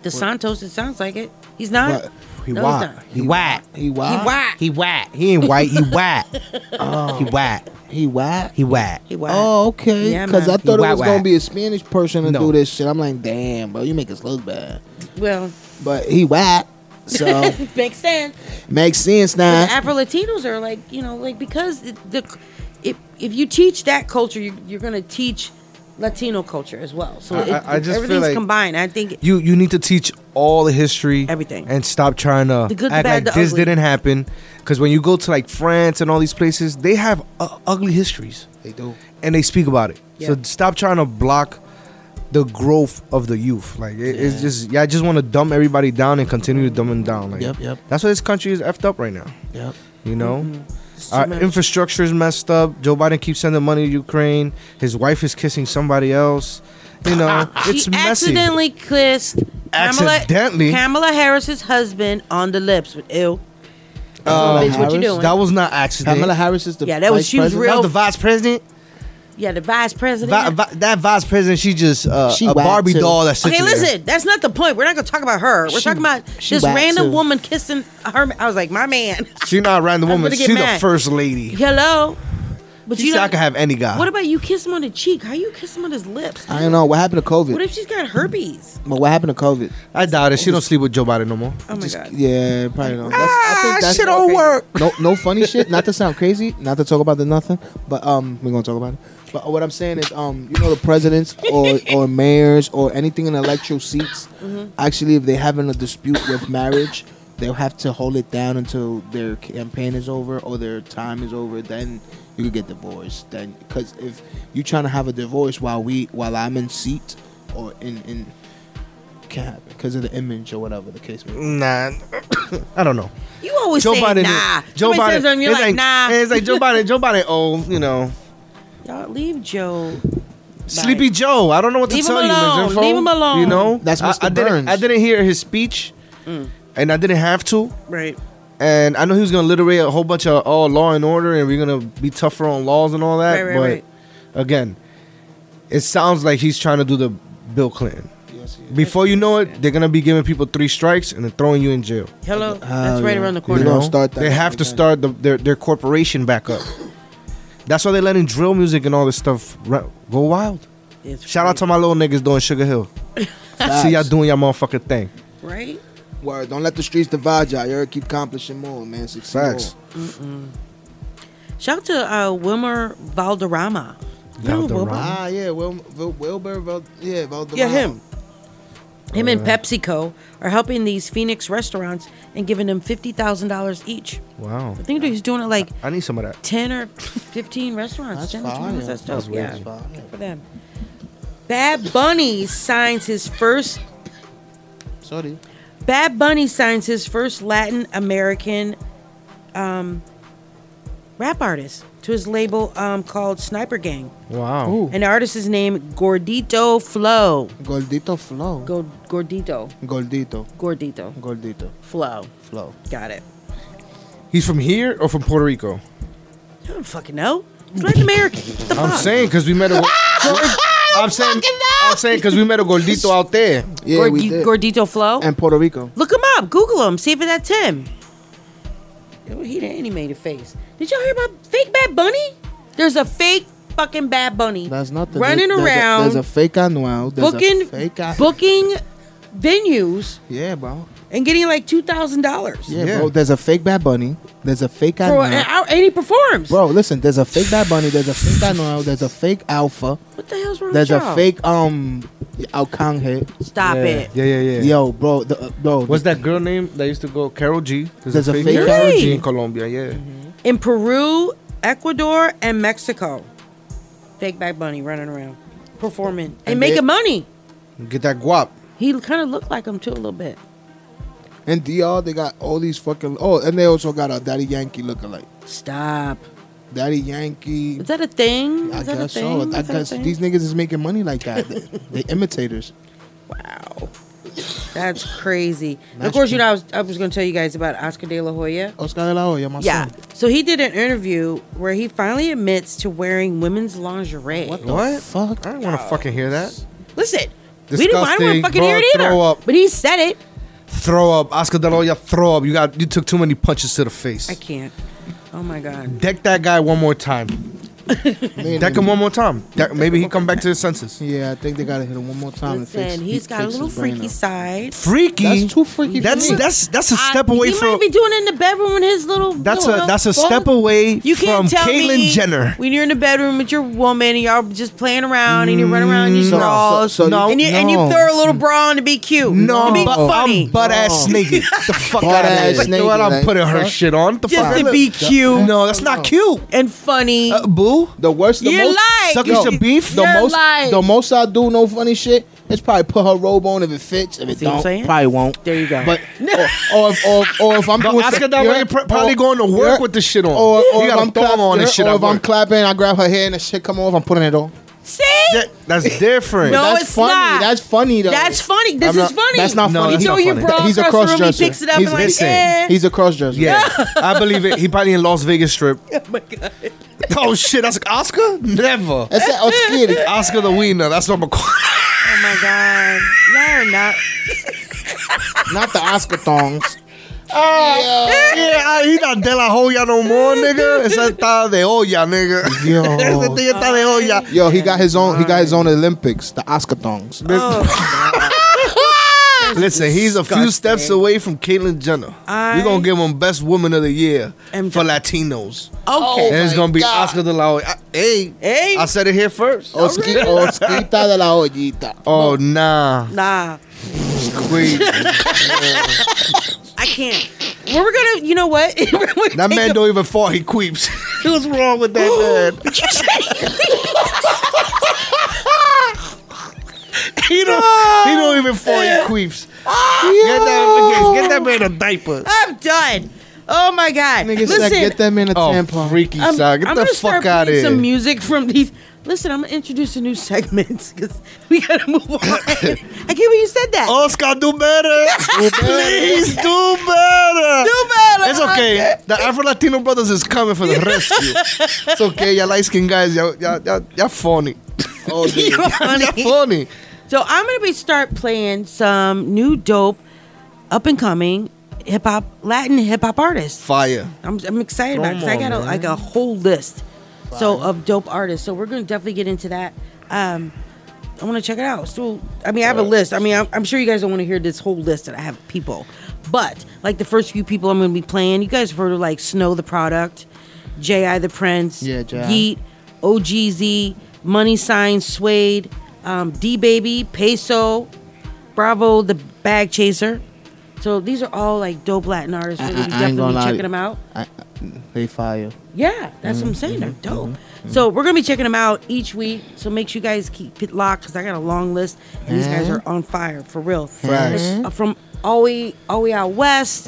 DeSantos. It sounds like it. He's not. What? He No, he's white. He white. He white. He white. He white. He ain't white. He white. He oh. white. He white. He white. He white. Oh, okay. Yeah, Because man. I thought He it was white, gonna white. be a Spanish person to No. do this shit. I'm like, damn, bro, you make us look bad. Well, But he white, so makes sense. makes sense now. Afro Latinos are like you know like because the, the if if you teach that culture, you, you're gonna teach Latino culture as well. So I- it, I- I just feel everything's like- combined. I think You you need to teach all the history, Everything. and stop trying to The good, the act bad, like the this ugly. didn't happen. Because when you go to like France and all these places, they have uh, ugly histories, They do. and they speak about it. So stop trying to block the growth of the youth. Like it, it's just yeah, I just want to dumb everybody down and continue to dumb them down. Like Yep, yep. that's why this country is effed up right now. Yep. You know. Mm-hmm. Our infrastructure is messed up. Joe Biden keeps sending money to Ukraine. His wife is kissing somebody else. You know, it's she messy. accidentally kissed Kamala, Accidentally? Kamala Harris's husband on the lips with ew. Uh, bitch, what you Harris? doing? That was not accident. Kamala Harris is the Yeah, that was- vice she was president? that real- was the vice president. Yeah, the vice president. Vi- vi- that vice president, she just uh, She a whack, Barbie too. doll that sits Okay, there. listen, that's not the point. We're not gonna talk about her. We're She- talking about she this whack, random too. woman kissing her. I was like, my man. She's not a random woman. gonna get She's mad. the first lady. Hello. But She you said know, I can have any guy. What about you kiss him on the cheek? How you kiss him on his lips? I don't know what happened to COVID. What if she's got herpes? but what happened to COVID? I doubt it. She don't sleep with Joe Biden no more. Oh my Just- god. Yeah, probably not. That's, I Ah, think that's shit don't okay. work. No, no funny shit. Not to sound crazy. Not to talk about the nothing. But um, we're gonna talk about it. But what I'm saying is, um, you know, the presidents or or mayors or anything in electoral seats, Mm-hmm. actually, if they're having a dispute with marriage, they'll have to hold it down until their campaign is over or their time is over. Then you could get divorced. Then, because if you're trying to have a divorce while we while I'm in seat or in in can't happen because of the image or whatever the case may be. Nah, I don't know. You always Joe say Biden. nah. Joe Somebody Biden. says something, you're it's like, nah. It's like Joe Biden. Joe Biden old. You know, Y'all leave Joe. Sleepy Joe. I don't know what Leave to tell him you. alone. Ms. Info. Leave him alone. You know, That's I- Mr. I, didn't. I didn't hear his speech, Mm. and I didn't have to. Right. And I know he was gonna literate a whole bunch of oh law and order, and we're gonna be tougher on laws and all that. Right, right, but right. again, it sounds like he's trying to do the Bill Clinton. Yes, yes. Before you know it, they're gonna be giving people three strikes and then throwing you in jail. Hello. That's right yeah. around the You corner. know, know? start that they have to again. start the, their their corporation back up. That's why they're letting drill music and all this stuff ra- go wild. It's Shout out to my little niggas doing Sugar Hill. See y'all doing your motherfucking thing. right. Word, don't let the streets divide y'all. You keep accomplishing more, man. Succeed Facts. more. Shout out to uh, Wilmer Valderrama. Valderrama? Ah, yeah, Wil, Wil, Wilbur, Val, yeah, Valderrama. Yeah, him. Him and. PepsiCo are helping these Phoenix restaurants and giving them fifty thousand dollars each. Wow. I think he's doing it like I need some of that. ten or fifteen restaurants. That's 10 or 20 fire. That's dope. That's yeah, fire. Good for them. Bad Bunny signs his first. Sorry. Bad Bunny signs his first Latin American um, rap artist to his label um, called Sniper Gang. Wow. Ooh. And the artist is named Gordito Flow. Gordito Flow. Go, Gordito. Gordito. Gordito. Gordito. Flow. Flow. Got it. He's from here or from Puerto Rico? I don't fucking know. He's Latin American. What the I'm fuck? saying because we met a. I'm saying. I'm saying because we met a gordito out there. Yeah, we did. Gordito Flow. and Puerto Rico. Look him up. Google him. See if that's him. He the animated face. Did y'all hear about fake Bad Bunny? There's a fake fucking Bad Bunny. That's nothing. running There's a- around there's a fake Anuel. There's booking a fake. A- booking venues yeah, bro. And getting like two thousand dollars. Yeah, Yeah. bro. There's a fake Bad Bunny. There's a fake For Anuel. an and he performs. Bro, listen. There's a fake Bad Bunny. There's a fake Anuel. There's a fake Alpha. What the hell's wrong There's with a y'all? fake um Arcángel. Stop yeah. it. Yeah, yeah, yeah. Yo, bro. The, uh, bro. What's that girl name that used to go Karol G? There's a fake Karol G in Colombia. Yeah. In Peru, Ecuador, and Mexico. Fake Bad Bunny running around, performing and, And making they- money. Get that guap. He kind of looked like him too a little bit. And DR, they got all these fucking. Oh, and they also got a Daddy Yankee lookalike. Stop. Daddy Yankee. Is that a thing? I Is that a guess thing? so. I Is guess these niggas is making money like that. they, they imitators. Wow. That's crazy. And of That's course, you know, I was, I was going to tell you guys about Oscar de la Hoya. Oscar de la Hoya, my Yeah. son. So he did an interview where he finally admits to wearing women's lingerie. What the What? fuck? I don't want to fucking hear that. Listen, Disgusting. we didn't want to fucking Bro, hear it either. throw up. But he said it. Throw up, Oscar De La Hoya. Throw up. You got. You took too many punches to the face. I can't. Oh my God. Deck that guy one more time. Man, Deck him one more time. Deck, maybe he come back to his senses. Yeah, I think they gotta hit him one more time. and fix, Listen, he's got a little freaky side. Freaky. That's too freaky. That's for me. that's that's a I- step away he from. might be doing it in the bedroom with his little. That's little a that's a fuck. step away You from can't tell Caitlyn me Jenner. when you're in the bedroom with your woman and y'all just playing around and you run around in your Mm, So- drawers so- so No, and you and you throw a little bra on to be cute, No, to be but funny, I'm butt ass No. naked. the fuck Butt out of ass here. naked, What I'm putting her shit on. The just to be cute No, that's not cute. and funny. Uh, boo. The worst. The You're most, like Sucking some beef. The You're most. like- The most I do no funny shit is probably put her robe on if it fits. If it See what I'm don't, saying? probably won't. There you go. But or, or, if, or, if- or if I'm But doing Oscar some- De La Hoya yeah, pr- probably or- going to work yeah, with the shit on. Or, or he if got I'm a thong clap- on and yeah, shit Or at if I'm work. clapping, I grab her hair and the shit come off. I'm putting it on. See, That- that's different. No, that's it's funny. not. That's funny though. that's funny. This I'm is not- funny. That's not No, funny. that's You not throw your funny. bra He's a across the room, cross-dresser. He picks it up He's- and like, listen, eh. He's a cross dresser. Yeah, I believe it. He probably in Las Vegas Strip. oh my god. Oh shit, that's Oscar. Never. That's it. Oscar. Oscar the Wiener. That's what I'm. Oh my god. Y'all are not. Not the Oscar thongs. Oh, yeah, ah, he not de la Hoya no more, nigga. Esa está de olla, nigga. Yo. Ese tío está de olla. Yo, he got his own. He got his own Olympics. The Oscar thongs. Listen, he's a few steps away from Caitlyn Jenner. I- We're gonna give him Best Woman of the Year am for d- Latinos. Okay. and it's oh gonna be God. Oscar de la Hoya. I- Hey, Hey. I said it here first. Oh, Osqui- Osquita de la ollita. Oh nah, Nah. Queen. I can't. We're gonna. You know what? that man don't even fall. He queeps. What's wrong with that man? He don't. He don't even fall. queefs. queeps. Get that, get, get that man a diaper. I'm done. Oh my god. Nigga Listen, said, get that man a Oh, tampon. freaky I'm, side. Get I'm the gonna fuck start out of playing here. some music from these. Listen, I'm gonna introduce a new segment because we gotta move on. I can't believe you said that. Oscar, do better. Please do better. Do better. It's okay. The Afro Latino brothers is coming for the rescue. It's okay. Y'all light skinned guys, y'all, y'all, y'all, y'all funny. Oh, dude. You're funny. y'all funny. So I'm gonna be start playing some new dope, up and coming hip hop Latin hip hop artists. Fire. I'm, I'm excited about it 'cause I got a, on, like a whole list. So of dope artists. So we're gonna definitely get into that. Um, I want to check it out. So I mean, I have a list. I mean, I'm, I'm sure you guys don't want to hear this whole list that I have people, but like the first few people I'm gonna be playing, you guys have heard of like Snow Tha Product, J.I. the Prince, Yeah, J.I.. Yeet, OGZ, Money Sign, Suede, um, D Baby, Peso, Bravo, the Bag Chaser. So these are all like dope Latin artists. I- I- I definitely checking them out. I, they fire. Yeah, that's what I'm Mm-hmm, saying. They're dope. So we're gonna be checking them out each week. So make sure you guys keep it locked because I got a long list. And these guys are on fire for real. From all the way, all the way out west,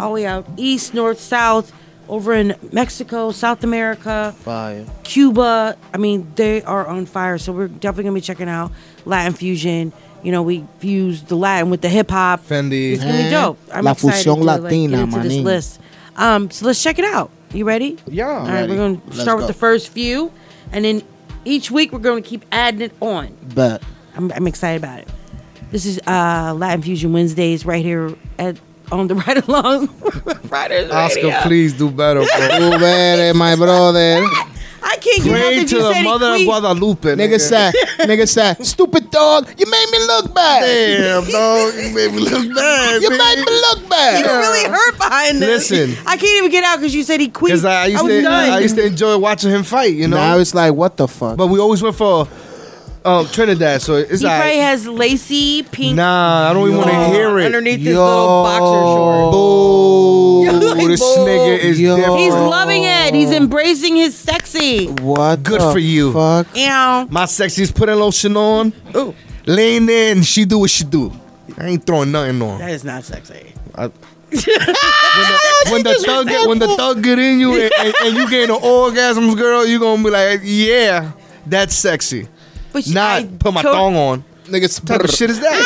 all the way out east, north, south, over in Mexico, South America, Fire. Cuba. I mean, they are on fire. So we're definitely gonna be checking out Latin fusion. You know, we fuse the Latin with the hip hop. Fendi. It's gonna be dope. I'm La excited fusión to like, latina, get into this list. Um, so let's check it out. You ready? Yeah. All right, ready. we're gonna Let's start go. with the first few, and then each week we're gonna keep adding it on. But I'm, I'm excited about it. This is uh, Latin Fusion Wednesdays right here at on the Ride Along Riders Oscar, Radio. please do better, bro. tú better, my brother. I can't get Pray nothing to you the said he mother of queen- Guadalupe. Nigga said, nigga said, stupid dog, you made me look bad. Damn, dog, you made me look bad. You man. made me look bad. You bad. really hurt behind this. Listen. I can't even get out because you said he quit. Because I, I used was to, done. I used to enjoy watching him fight. You know. Now it's like, what the fuck? but we always went for um, Trinidad, so it's he like. probably has lacy pink. Nah, I don't even want to Oh, hear it. underneath his little boxer shorts. Boo! Like, this boo. nigga is Yo. different. He's loving it. He's embracing his sexy. what Good the for you. Fuck. Ow. My sexy's putting lotion on. Ooh, Lean in. She do what she do. I ain't throwing nothing on. that is not sexy. I- when the, when the thug get, when the thug get in you and, and, and you getting orgasms, girl, you gonna be like, yeah, that's sexy. But she- Not I put my to- thong on. Nigga, What type of shit is that?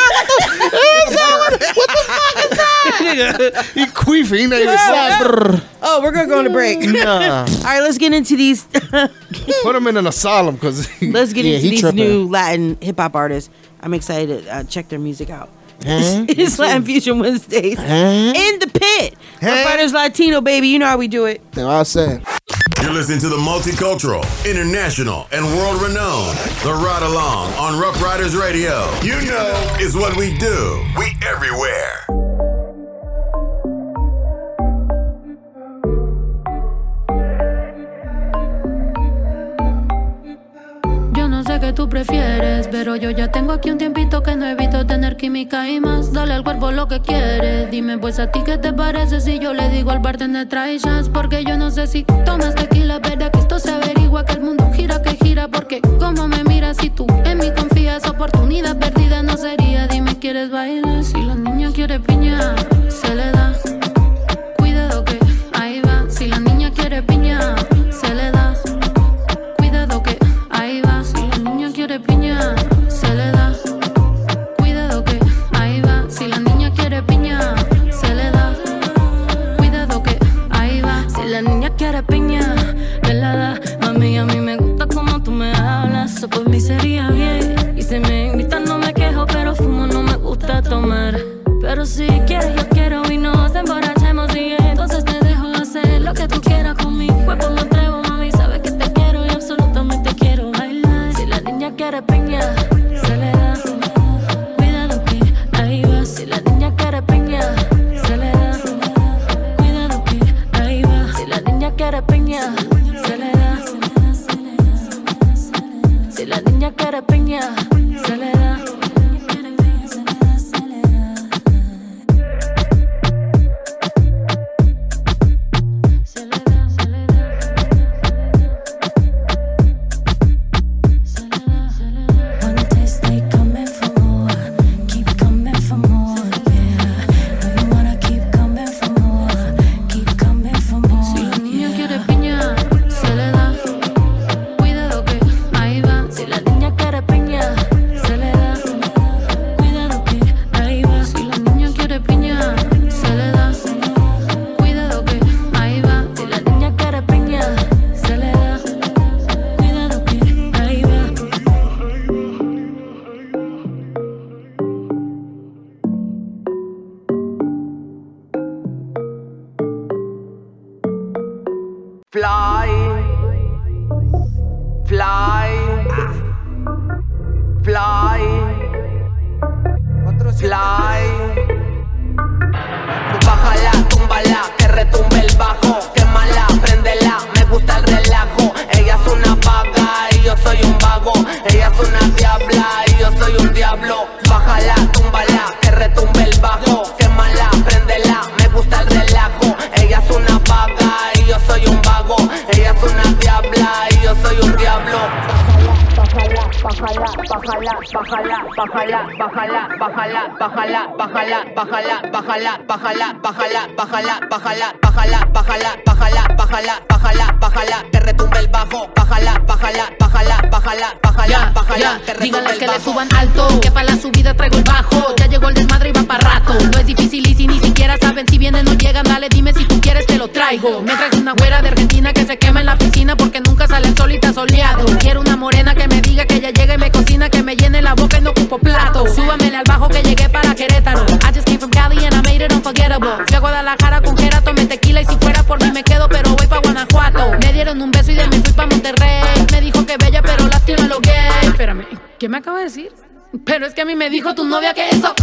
Nigga, he queefing. He not even saying, Oh, we're gonna go on a break. Nah, All right, let's get into these. put him in an asylum because let's get Yeah, into these tripping. new Latin hip hop artists. I'm excited to uh, check their music out. Huh? it's Latin Fusion Wednesdays Huh? in the pit. Huh? Ruff Ryders Latino, baby. You know how we do it. That's what I said. You're listening to the multicultural, international, and world renowned The Ride Along on Ruff Ryders Radio. You know is what we do. We everywhere. Qué tú prefieres, pero yo ya tengo aquí un tiempito que no evito tener química y más. Dale al cuerpo lo que quieres. Dime pues a ti qué te parece si yo le digo al bartender trae chance. Porque yo no sé si tomas tequila, verdad que esto se averigua que el mundo gira que gira. Porque como me miras si tú en mí confías, oportunidad perdida no sería. Dime quieres bailar, si la niña quiere piña, Y si me invitan no me quejo, pero fumo no me gusta tomar. Pero si bájala, bájala, bájala, bájala, bájala, bájala, bájala, bájala, bájala, bájala, bájala, bájala, bájala, bájala, bájala, bájala, bájala, bájala, que retumbe el bajo, bájala, bájala, bájala, bájala, bájala, bájala, retumbe Díganles que le suban alto, que para la subida traigo el bajo. Ya llegó el desmadre y va para rato. No es difícil y si ni siquiera saben si vienen o llegan, dale dime si tú quieres te lo traigo. Me traes una güera de Argentina que se quema en la piscina porque nunca sale el sol y está soleado. Quiero una morena que me diga que ella llega y me cocina, que me llene la boca y no ocupo plato. Súbamele al bajo que llegué para Querétaro. I just came from Cali and I made it unforgettable. Fui a Guadalajara con Jera, tomé tequila y si fuera por mí me quedo, pero voy pa' Guanajuato. Me dieron un beso y de mí fui pa' Monterrey. Me dijo que bella, pero lástima lo gay. Espérame, ¿qué me acaba de decir? Pero es que a mí me dijo tu novia que es ok.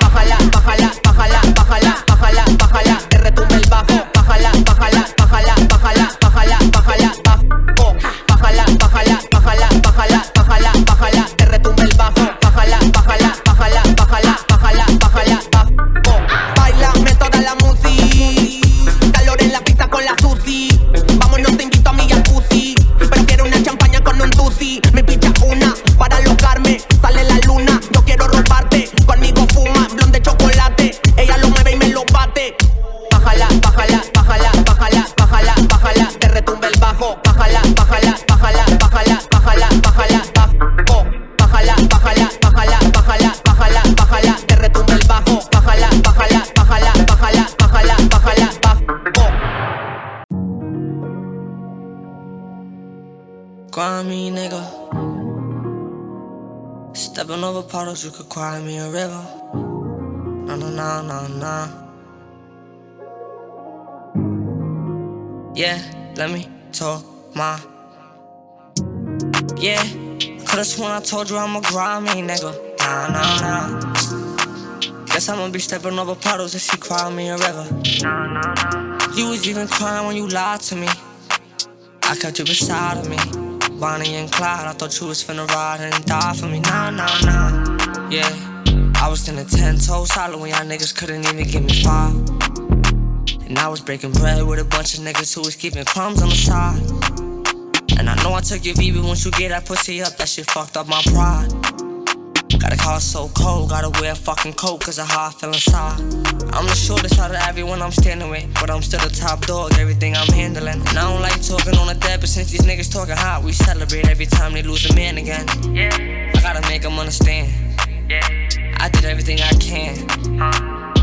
Bájala, bájala, bájala, bájala, bájala, bájala, que retumbe el bajo. Bájala, bájala, bájala, bájala, bájala, bájala. Bájala, bájala, bájala, bájala, bájala, Me, nigga. Stepping over puddles, you could cry me a river. Nah, nah, nah, nah, nah. Yeah, let me talk my. Yeah, could've sworn I told you I'm a grimy nigga. Nah, nah, nah. Guess I'ma be stepping over puddles if she cry me a river. Nah nah You was even crying when you lied to me. I kept you beside of me. Bonnie and Clyde, I thought you was finna ride and die for me. Nah, nah, nah. Yeah, I was in a 10 toe solid when y'all niggas couldn't even give me five. And I was breaking bread with a bunch of niggas who was keeping crumbs on the side. And I know I took your V, but once you get that pussy up, that shit fucked up my pride. Got a car so cold, gotta wear a fucking coat cause of how I feel inside. I'm the shortest out of everyone I'm standing with, but I'm still the top dog, everything I'm handling. And I don't like talking on the dead, but since these niggas talking hot, we celebrate every time they lose a man again. Yeah, I gotta make them understand. Yeah, I did everything I can.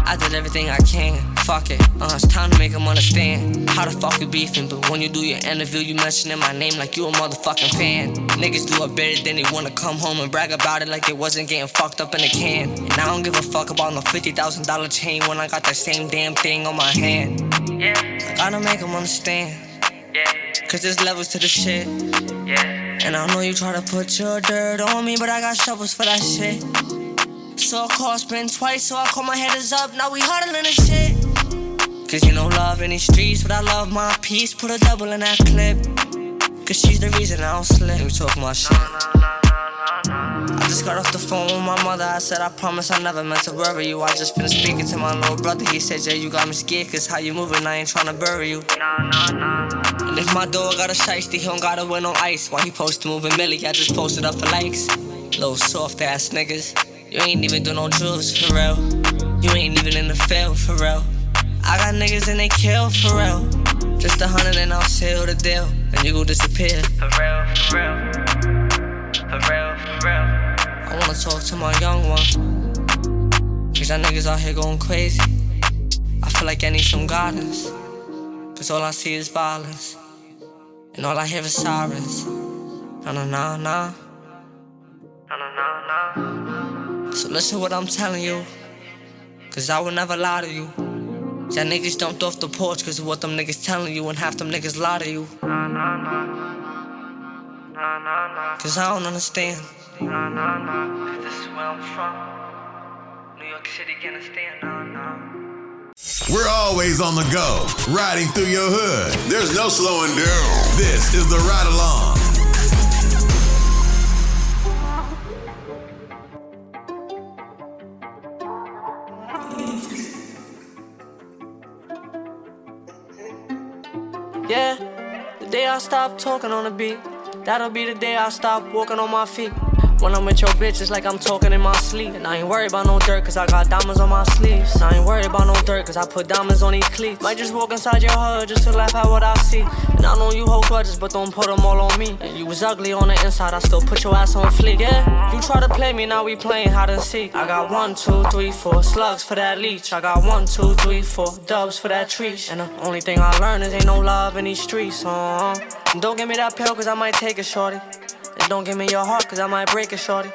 I did everything I can. Fuck it, uh, it's time to make them understand how the fuck we beefing. But when you do your interview, you mentioning my name like you a motherfucking fan. Niggas do it better than they wanna come home and brag about it like it wasn't getting fucked up in a can. And I don't give a fuck about no fifty thousand dollar chain when I got that same damn thing on my hand. Yeah, I gotta make them understand. Cause there's levels to the shit. And I know you try to put your dirt on me, but I got shovels for that shit. So I call spin twice, so I call my headers up. Now we huddling and shit. Cause you know love in these streets, but I love my peace. Put a double in that clip. Cause she's the reason I don't slip. Let me talk my shit. I just got off the phone with my mother. I said, I promise I never meant to worry you. I just finished speaking to my little brother. He said, Yeah, you got me scared. Cause how you moving, I ain't tryna bury you. And if my dog got a shiesty, he don't gotta win on ice. While he post moving Millie, I just posted up for likes. Little soft ass niggas. You ain't even do no drills for real. You ain't even in the field for real. I got niggas and they kill for real. Just a hundred and I'll seal the deal. And you gon' disappear. For real, for real. For real, for real. I wanna talk to my young one. Cause y'all niggas out here going crazy. I feel like I need some guidance. Cause all I see is violence. And all I hear is sirens. Nah, nah, nah, nah. So listen what I'm telling you. Cause I will never lie to you. Y'all niggas jumped off the porch cause of what them niggas telling you, and half them niggas lie to you. Cause I don't understand. Cause this is where I'm from. New York City. We're always on the go, riding through your hood. There's no slowing down. This is the ride along. Yeah, the day I stop talking on the beat, that'll be the day I stop walking on my feet. When I'm with your bitch, it's like I'm talking in my sleep. And I ain't worried about no dirt, cause I got diamonds on my sleeves. I ain't worried about no dirt, cause I put diamonds on these cleats. Might just walk inside your hood just to laugh at what I see. And I know you hold grudges, but don't put them all on me. And you was ugly on the inside, I still put your ass on fleek. Yeah, you try to play me, now we playing hide and seek. I got one, two, three, four slugs for that leech. I got one, two, three, four dubs for that trees. And the only thing I learned is ain't no love in these streets. Uh-huh. Don't give me that pill, cause I might take it, shorty. And don't give me your heart, cause I might break it, shorty.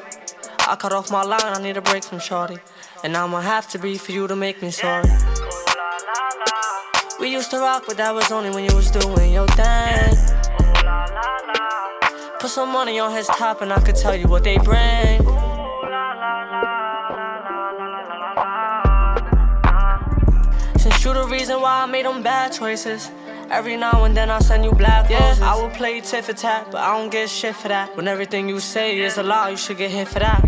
I cut off my line, I need a break from shorty. And I'ma have to be for you to make me sorry. We used to rock, but that was only when you was doing your thing. Put some money on his top, and I could tell you what they bring. Since you the reason why I made them bad choices. Every now and then I send you black roses. Yeah, I will play tit for tat, but I don't get shit for that. When everything you say is a lie, you should get hit for that.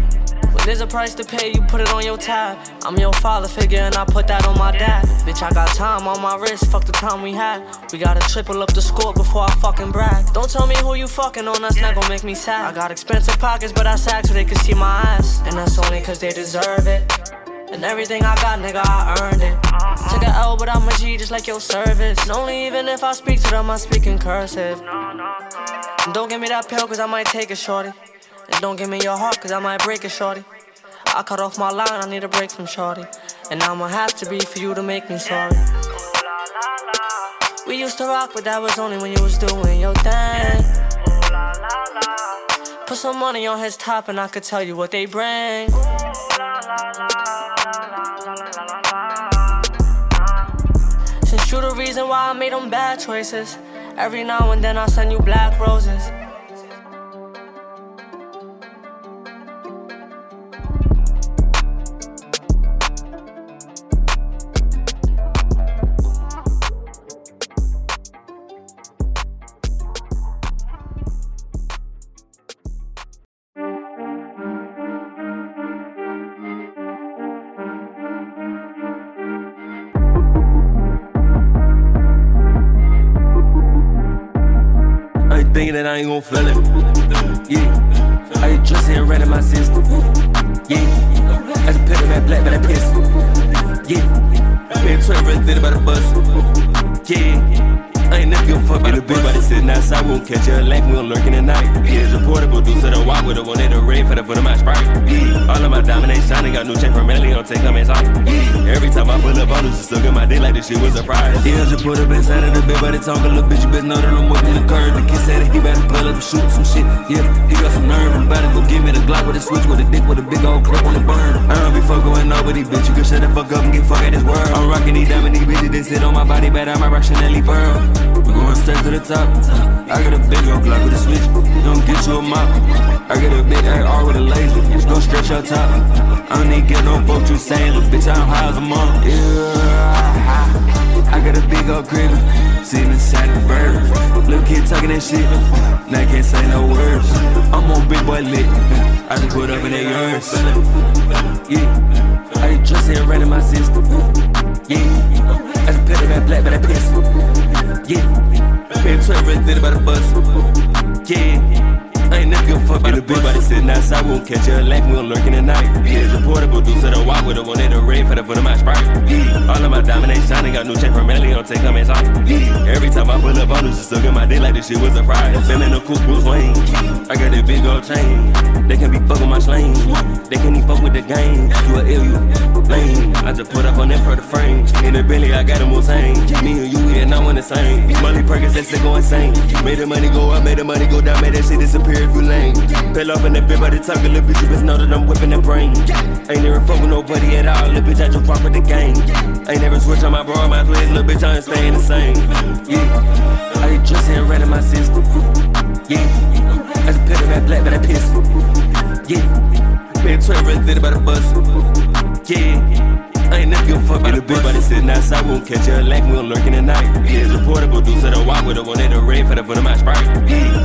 When there's a price to pay, you put it on your tab. I'm your father figure and I put that on my dad. Bitch, I got time on my wrist, fuck the time we had. We gotta triple up the score before I fucking brag. Don't tell me who you fucking on, that's not gonna make me sad. I got expensive pockets, but I sag so they can see my ass. And that's only cause they deserve it. And everything I got, nigga, I earned it. Took a L, but I'm a G just like your service. And only even if I speak to them, I speak in cursive. And don't give me that pill, cause I might take it, shorty. And don't give me your heart, cause I might break it, shorty. I cut off my line, I need a break from shorty. And I'ma have to be for you to make me sorry. We used to rock, but that was only when you was doing your thing. Put some money on his top, and I could tell you what they bring. Since you the reason why I made them bad choices. Every now and then I send you black roses. Thinking that I ain't gon' feel it. Yeah. I ain't trusting and running my system. Yeah. I just put that black, but I piss. Yeah. Man, trying to run about the bus. Yeah. Ain't never give a fuck about the bitch, but it's sitting outside. We won't catch her like we gon' lurking at night. Yeah, it's a portable dude, so don't walk with her when they the rain for the foot of my sprite. Yeah. All of my diamond ain't shining, got new chain from Melly, don't take them inside. Yeah. Every time I pull up on her, she still get my dick like this shit was a prize. Yeah, just put up inside of the bed, but it's talking, little bitch, you better know that I'm working the curve. The kid said that he better pull up and shoot some shit. Yeah, he got some nerve, I'm about to go give me the Glock with a switch with a dick with a big old clip on the burn. I don't be fucking with nobody, bitch, you can shut the fuck up and get fuck at this world. I'm rocking these diamond, these bitches, they sit on my body, but I'm a rock Chanel Pearl. We going straight to the top. I got a big old Glock with a switch, don't get you a mop. I got a big AR with a laser, just go stretch your top. I don't need get no vote, you saying, little bitch, I'm high as a monk. Yeah. I got a big old crib, sitting inside the bird. Little kid talking that shit, now I can't say no words. I'm on big boy lit, I just put up in their yours. Yeah, I ain't trusting and running my system. Yeah, I just put that black, but I piss. Yeah, man, trying to run about the bus. Yeah. I ain't never give a fuck about the bitch, but it's sitting outside. We won't catch her like we gon' lurking at night. Yeah, it's a portable dude, so don't walk with her when they the rain for the foot of my sprite. Yeah, all of my ain't shining, got new chain from Melly, don't take them inside. Yeah, every time I pull up on her, she get my dick like this shit was a surprise. Feeling the cool Bruce Wayne. I got that big old chain. They can't be fucking my slang. They can't even fuck with the game. You a ill, you lame. I just put up on that for the frame. In the belly, I got them Wu-Tang. Me and you, we yeah, now on the same. Money Perkins, that shit go insane. Made the money go up, made the money go down, made that shit disappear Fell off in that bed by the talk, little bitch, you know that I'm whipping that brain. Ain't never fuck with nobody at all, little bitch, I just rock with the game. Ain't never switch on my bro, my twins, little bitch, I ain't staying the same. Yeah, I ain't trusting and running my system. Yeah, I just put that black, but I piss. Yeah, trying to run about the bus. Yeah. I ain't never give a fuck about the bitch, but it's sitting outside. Won't catch her like we gon' lurking at night. Yeah, it's a portable dude, so don't walk with her when they the rain for the foot of my sprite.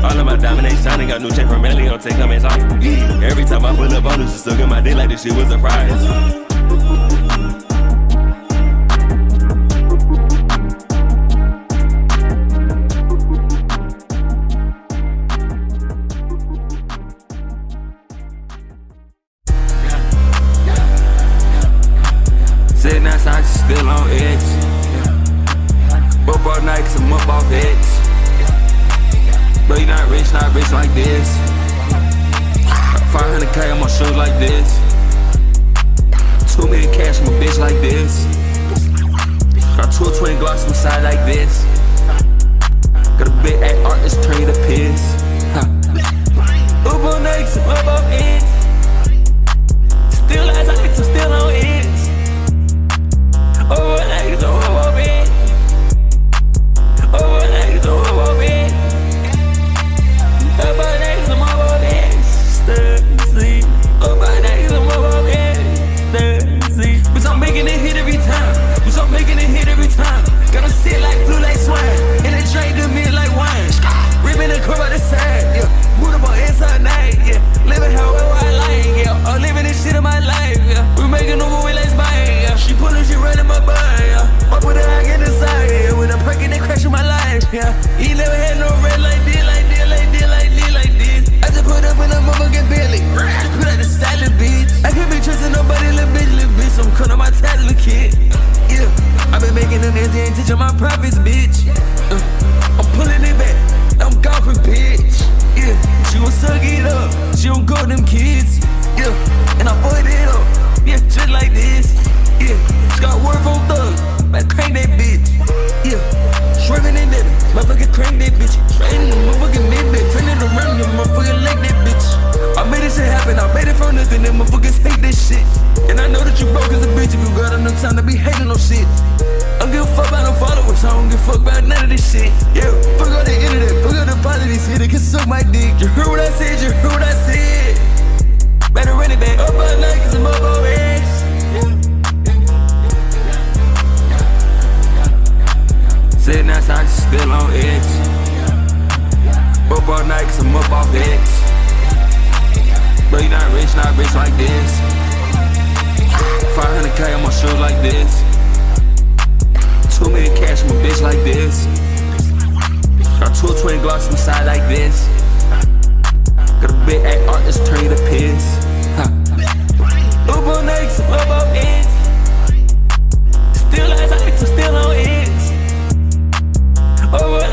All of my diamond ain't shining, got new chain from Melly, don't take them inside. Yeah, every time I pull up on her, she still get my dick like this shit was a surprise. Sitting outside, she still on edge. Both all night, cause I'm up off edge. But you not rich, not rich like this. 500k on my shoes like this. Two million cash on my bitch like this. Got two twin glocks on the side like this. Got a big act artist turn you to piss. Up on I'm up off edge. Still as I still on edge. Over Yeah. He never had no red like this, like this, like this, like this, like this. I just put up in a motherfucking belly. Just put out the salad, bitch. I can't be trusting nobody, little bitch, little bitch. So I'm cutting my tat, little kid. Yeah. I've been making them ends, ain't teaching my profits, bitch. Uh, I'm pulling it back. I'm golfing, bitch. Yeah. She will suck it up. She don't go them kids. Crank that bitch. Training the motherfucking mid bitch. Turning around, you motherfucking like that bitch. I made this shit happen. I made it from nothing. Them motherfuckers hate this shit. And I know that you broke as a bitch if you got enough time to be hating on shit. I don't give a fuck about no followers. I don't give a fuck about none of this shit. Yeah, fuck all the internet. Fuck all the politics. Here they can suck my dick. You heard what I said. You heard what I said. Better run it back. Up all night cause I'm up on eggs. Sitting outside, still on edge. Up all night cause I'm up off edge. But you not rich, not rich like this. 500k on my shoes like this. Two million cash on my bitch like this. Got two twin glocks on the side like this. Got a big act artist turn you to piss. Up on nights, up on edge. Still as I still on edge. Over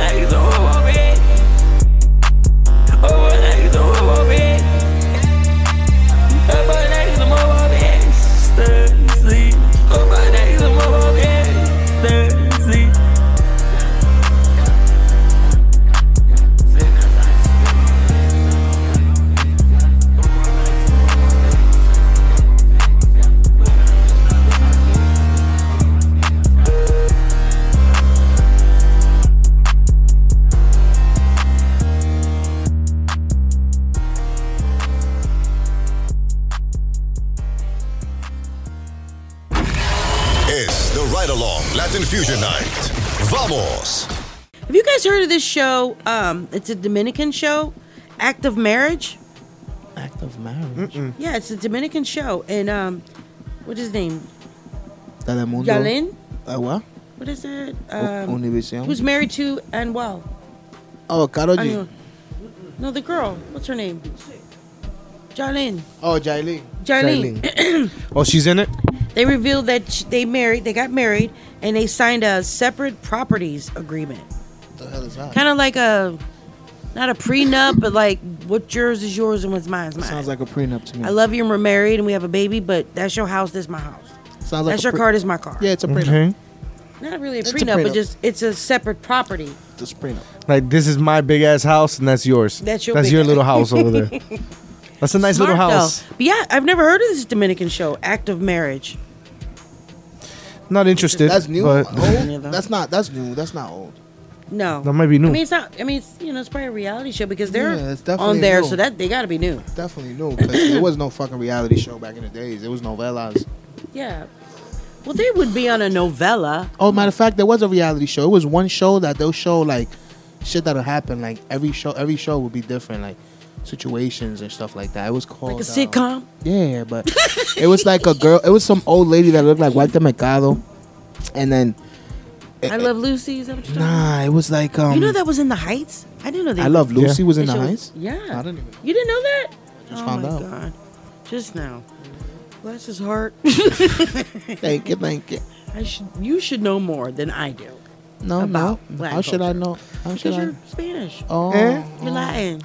show? Um, it's a Dominican show, Act of Marriage. Act of marriage. Yeah, it's a Dominican show, and um, what's his name? Telemundo. Yalin. Uh, what? What is it? U- Um, Univision. who's married to Anuel? Oh, Karol G. Anuel. No, the girl. What's her name? Jolene. Oh, Yailin. Jolene. Oh, she's in it. They revealed that sh- they married. They got married, and they signed a separate properties agreement. The hell is that? Kind of like a, not a prenup, but like what yours is yours and what's mine is mine. Sounds like a prenup to me. I love you and we're married and we have a baby, but that's your house, this is my house. Sounds like that's a your pre- car, this is my car. Yeah, it's a prenup. Okay. Not really a It's a prenup, but just it's a separate property. It's a prenup. Like this is my big ass house, and that's yours. That's your That's big your ass- little house over there. That's a nice little Smart, though. house. But yeah, I've never heard of this Dominican show, Act of Marriage. Not interested. That's new. But Old? That's not. That's new. That's not old. No, That might be new. I mean, it's not. I mean, it's you know, it's probably a reality show because they're Yeah, it's definitely on there, new. so that they got to be new. Definitely new because there was no fucking reality show back in the days. There was novellas. Yeah. Well, they would be on a novella. Oh, matter of fact, there was a reality show. It was one show that they'll show like shit that'll happen. Like every show, every show would be different. Like situations and stuff like that. It was called Like a uh, sitcom. Yeah, but it was like a girl. It was some old lady that looked like Walter Mercado, and then I Love Lucy. Is that what you're talking nah, it was like um. You know that was in the Heights? I didn't know that. I Love Lucy was in That the show- Heights? Yeah. I didn't even. You didn't know that? just oh found my out. god. Just now. Bless his heart. Thank you, thank you. I should. You should know more than I do. No, about no. black How should I culture. know? How should Because I? you're Spanish. Oh, Eh? You're Latin.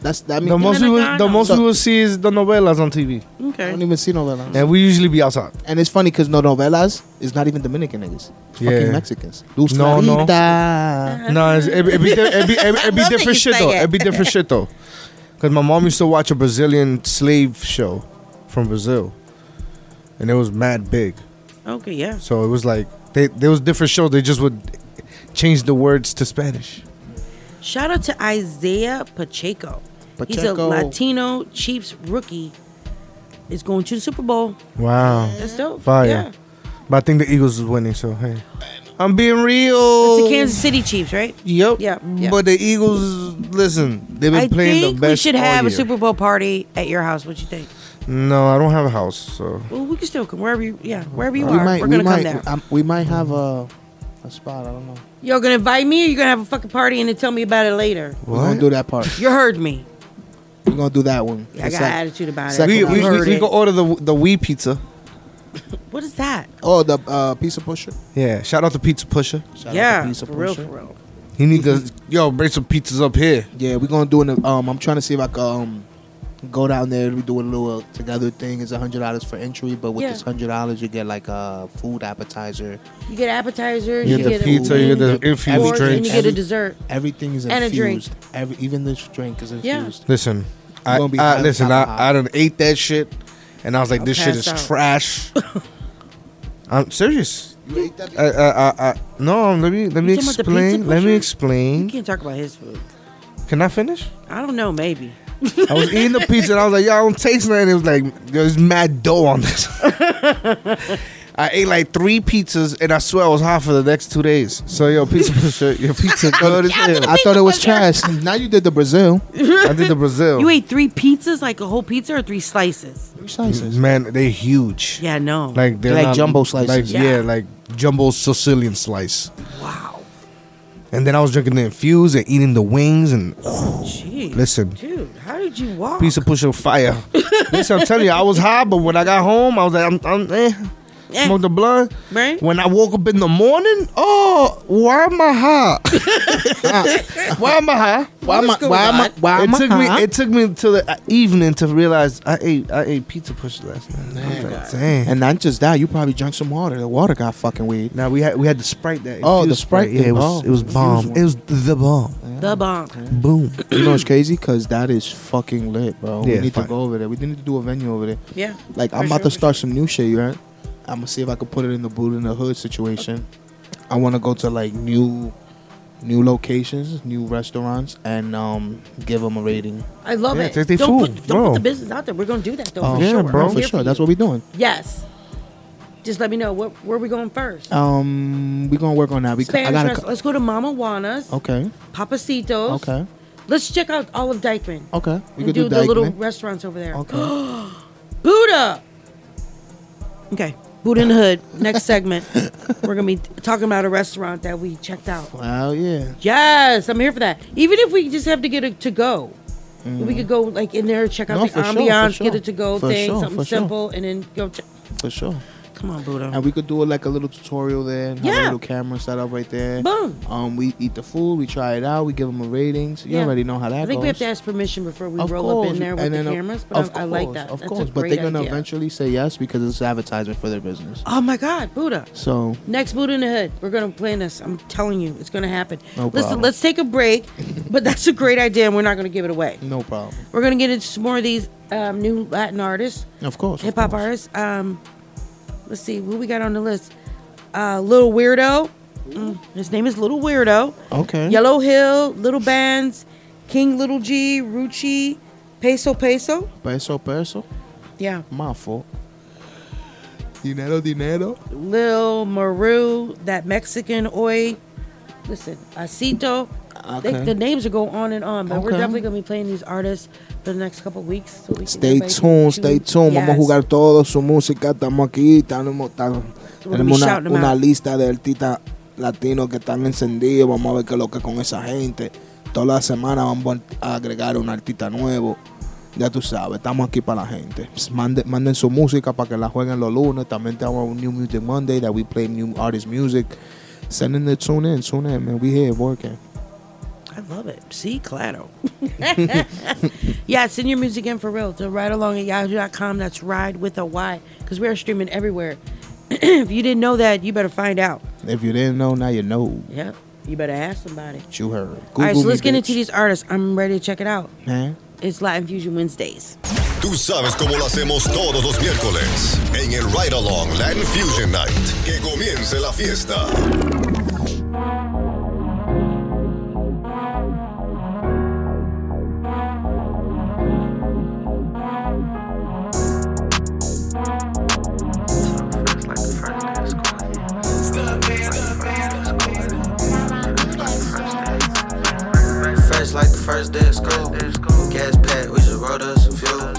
That's that. The most we will, the most So- we will see is the novelas on TV, Okay, I Okay. don't even see novelas. and we usually be outside. And it's funny because no novelas is not even Dominican niggas. It's Yeah. fucking Mexicans. Luz No, no. Clarita. No, it's, it, it be, it be, it, it be love that different shit though. it. It be different shit though. Cause my mom used to watch a Brazilian slave show from Brazil, and it was mad big. Okay. Yeah. So it was like they there was different shows. They just would change the words to Spanish. Shout out to Isiah Pacheco. He's a Latino Chiefs rookie. Is going to the Super Bowl. Wow, That's dope. fire. Yeah. But I think the Eagles is winning. So hey, I'm being real. It's the Kansas City Chiefs, right? Yep. Yeah, yeah. But the Eagles, listen, they've been I playing think the best. we should have a year. Super Bowl party at your house. What you think? No, I don't have a house, so Well, we can still come wherever you. Yeah, wherever you we are. might, We're we gonna might, come there. um, we might have a, a spot. I don't know. Y'all gonna invite me, or you're gonna have a fucking party and then tell me about it later? We're gonna do that part. You heard me. We're gonna do that one. I It's got like- attitude about it. second we You we, we, heard we it. can order the the Wii pizza. What is that? Oh, the uh, pizza pusher. Yeah, shout out to Pizza Pusher. Shout out yeah, to Pizza for real, Pusher. for real. He need to yo bring some pizzas up here. Yeah, we're gonna do it. Um, I'm trying to see if I can um, go down there. We do a little uh, together thing. It's a hundred dollars for entry, but with Yeah. this hundred dollars, you get like a food appetizer. You get appetizers, You you, get the get pizza, a you get the wing, infused course, and you get a Every- dessert. Everything is And a drink. infused. Every even this drink is infused. Yeah. infused. Listen, I, gonna be I listen. I hot. I done ate that shit, and I was like, I'll this shit is out. trash. I'm serious. You ate that? I, I, I, I, no, let me let me You talking explain. Let me pusher? You explain. can't talk about his food. Can I finish? I don't know, maybe. I was eating the pizza and I was like, yo, I don't taste nothing. It was like, there's mad dough on this. I ate like three pizzas and I swear I was hot for the next two days. So, yo, pizza pusher, your pizza good as hell. I thought it was trash. now you did the Brazil. I did the Brazil. You ate three pizzas, like a whole pizza, or three slices? Three slices. Man, they're huge. Yeah, no. Like they're Like not- jumbo slices. Like, Yeah. yeah. like jumbo Sicilian slice. wow. And then I was drinking the infused and eating the wings and Jeez. listen, Dude, how did you walk? Piece of push pusher fire. listen, I'm telling you, I was hot, but when I got home, I was like, I'm, I'm eh. Eh, Smoke the blunt. right? When I woke up in the morning, oh, why am I hot? why am I hot? Why am I? What's going Why am I? on? Why It am I? took huh? me. It took me till the evening to realize I ate. I ate pizza pusher last night. I was like, Damn. And not just that, you probably drank some water. The water got fucking weird. Now we had we had the sprite that. Oh, the Sprite Yeah, it was thing. it was bomb. It was the bomb. The bomb. Boom. You know what's crazy? Cause that is fucking lit, bro. we need fine. to go over there. We need to do a venue over there. Yeah. Like I'm about sure, to for start some new shit, you right? I'm gonna see if I can put it in the boot in the hood situation. I want to go to like new, new locations, new restaurants, and um give them a rating. I love Yeah, it. take their don't food, put, don't bro. put the business out there. We're gonna do that though. Oh, for yeah, sure. bro. I'm for here sure. you. That's what we're doing. Yes. Just let me know where, where we going first. Um, we're gonna work on that. We, I Spanish gotta. restaurant. Let's go to Mama Juana's, Okay. Papacitos. Okay. Let's check out all of Dyckman. Okay. We and could do, do, the little Dyckman. restaurants over there. Okay. Buddha. Okay, Buddha in the Hood. Next segment, we're gonna be talking about a restaurant that we checked out. Wow. Yeah. Yes, I'm here for that. Even if we just have to get it to go, we could go like in there, check out Mm. No, the for sure, ambiance, sure. get it to go For thing, sure, something simple, and then go. Check. For sure. Come on, Buddha. And we could do it like a little tutorial there. Yeah. a little camera set up right there. Boom. Um, we eat the food, we try it out, we give them a ratings. You Yeah. already know how that I think goes. we have to ask permission before we Of roll up in there with and the uh, cameras. of But I, I like that. Of That's course, but they're gonna idea. eventually say yes because it's advertisement for their business. Oh my God, Buddha. So Next Buddha in the Hood. We're gonna plan this. I'm telling you, it's gonna happen. No problem. Listen, let's take a break. but that's a great idea, and we're not gonna give it away. no problem. We're gonna get into some more of these um, new Latin artists, Of course. hip hop artists. Um, let's see who we got on the list. Uh, Little Weirdo. Mm, his name is Little Weirdo. Okay. Yellow Hill, Little Bands, King Little G, Ruchi, Peso Peso. Peso, peso. Yeah. My fault. Dinero, dinero. Lil Maru, that Mexican oi. Listen, Acito. They, Okay. the names will go on and on, but we're definitely gonna be playing these artists for the next couple of weeks. So we can- Stay tuned, stay tuned. Vamos a jugar toda su música. Estamos aquí. Tenemos, estamos- tenemos una, out. lista de artistas latinos que están encendidos. Vamos a ver qué es lo que con esa gente. Toda la semana vamos a agregar un artista nuevo. Ya tú sabes, estamos aquí para la gente. Pues Mande- manden su música para que la jueguen los lunes. También tenemos un New Music Monday that we play new artist music. Send in the tune in, tune in, man. We here working. I love it. See, Clado. yeah, send your music in for real to ride along at yahoo.com. That's ride with a Y because we're streaming everywhere. if you didn't know that, you better find out. If you didn't know, now you know. Yep. You better ask somebody. What you heard. All right, so let's me, get bitch. into these artists. I'm ready to check it out. Man. It's Latin Fusion Wednesdays. Tú sabes cómo lo hacemos todos los miércoles en el Ride Along Latin Fusion Night. Que comience la fiesta. Fresh like the first day of school. Gas pack, we just rolled us some fuel.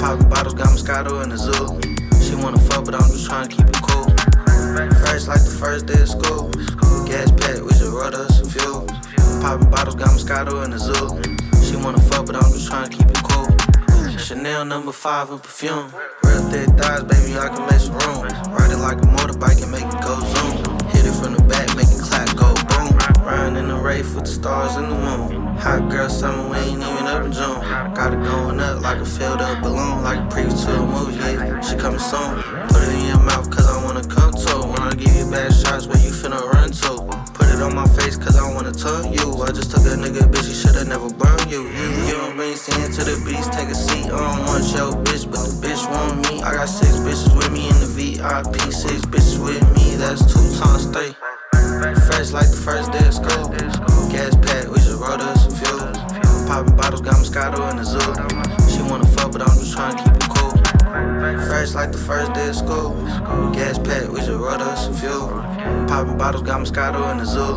Popping bottles, got Moscato in the zoo. She wanna fuck, but I'm just trying to keep it cool. Fresh like the first day of school. Gas pack, we just rolled us some fuel. Popping bottles, got Moscato in the zoo. She wanna fuck, but I'm just trying to keep it cool. Chanel number five in perfume. Real thick thighs, baby, I can make some room. Ride it like a motorbike and make it go zoom. Hit it from the back, Riding in the Wraith with the stars and the moon. Hot girl summer, we ain't even up in June. Got it going up like a filled up balloon, like a preview to a movie. Yeah, she coming soon. Put it in your mouth, cause I wanna come to. Wanna give you bad shots where you finna run to. Put it on my face, cause I wanna turn you. I just took a nigga, bitch, you should've never burned you. You, you don't bring sin to the beast, take a seat. I don't want your bitch, but the bitch want me. I got six bitches with me in the VIP, six bitches with me, that's two times three. Fresh like the first day of school. Gas pack, we just rolled us some fuel. Popping bottles, got Moscato in the zoo. She wanna fuck, but I'm just trying to keep it cool. Fresh like the first day of school. Gas pack, we just rolled us some fuel. Popping bottles, got Moscato in the zoo.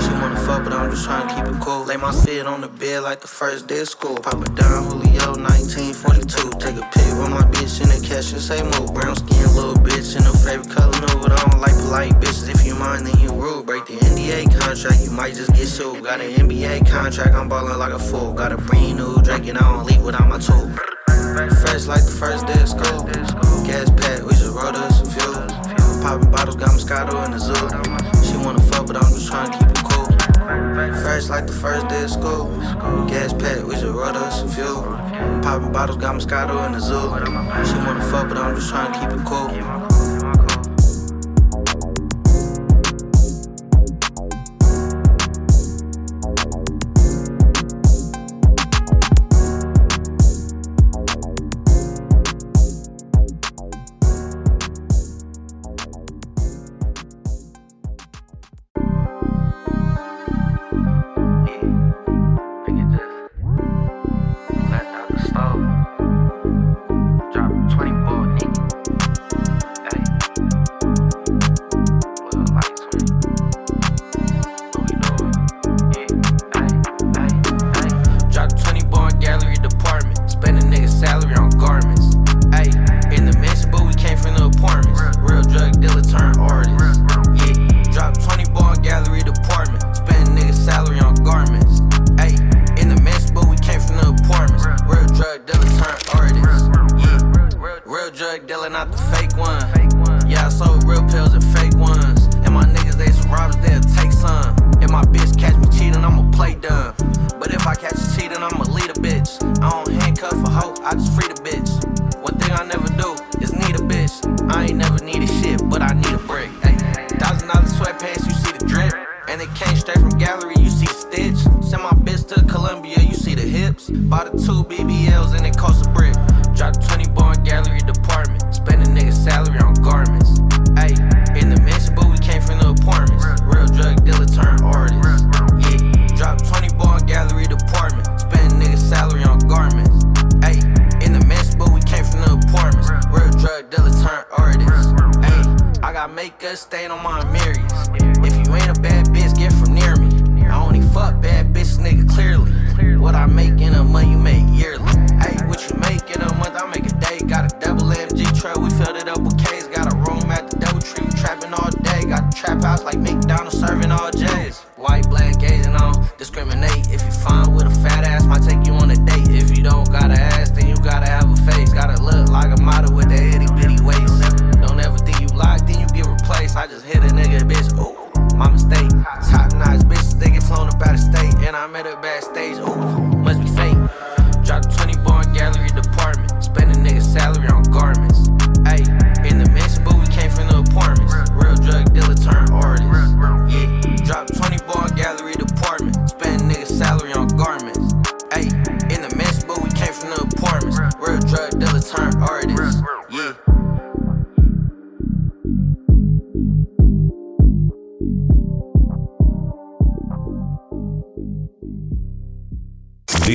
She wanna fuck, but I'm just trying to keep it cool. Lay my feet on the bed like the first day of school. Pop it down, Julio, 1942. Take a pic with my bitch in the cash and say move. Brown skin, little bitch in her favorite color no, But I don't like polite bitches. If you mind, then you rude. Break the NDA contract, you might just get sued. Got an NBA contract, I'm ballin' like a fool. Got a brand new Drake and I don't leave without my tool. Fresh like the first day of school. Gas pack, we just rolled us some fuel. Popping bottles, got Moscato in the zoo. She wanna fuck, but I'm just trying to keep it. Fresh like the first day of school. Gas pack, we just rolled us some fuel. Popping bottles, got Moscato in the zoo. She wanna fuck, but I'm just trying to keep it cool.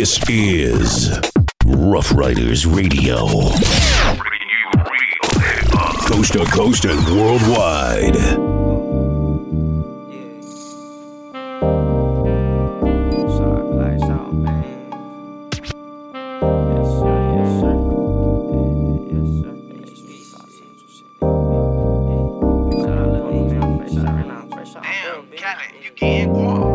This is Ruff Ryders Radio. Coast to coast and worldwide.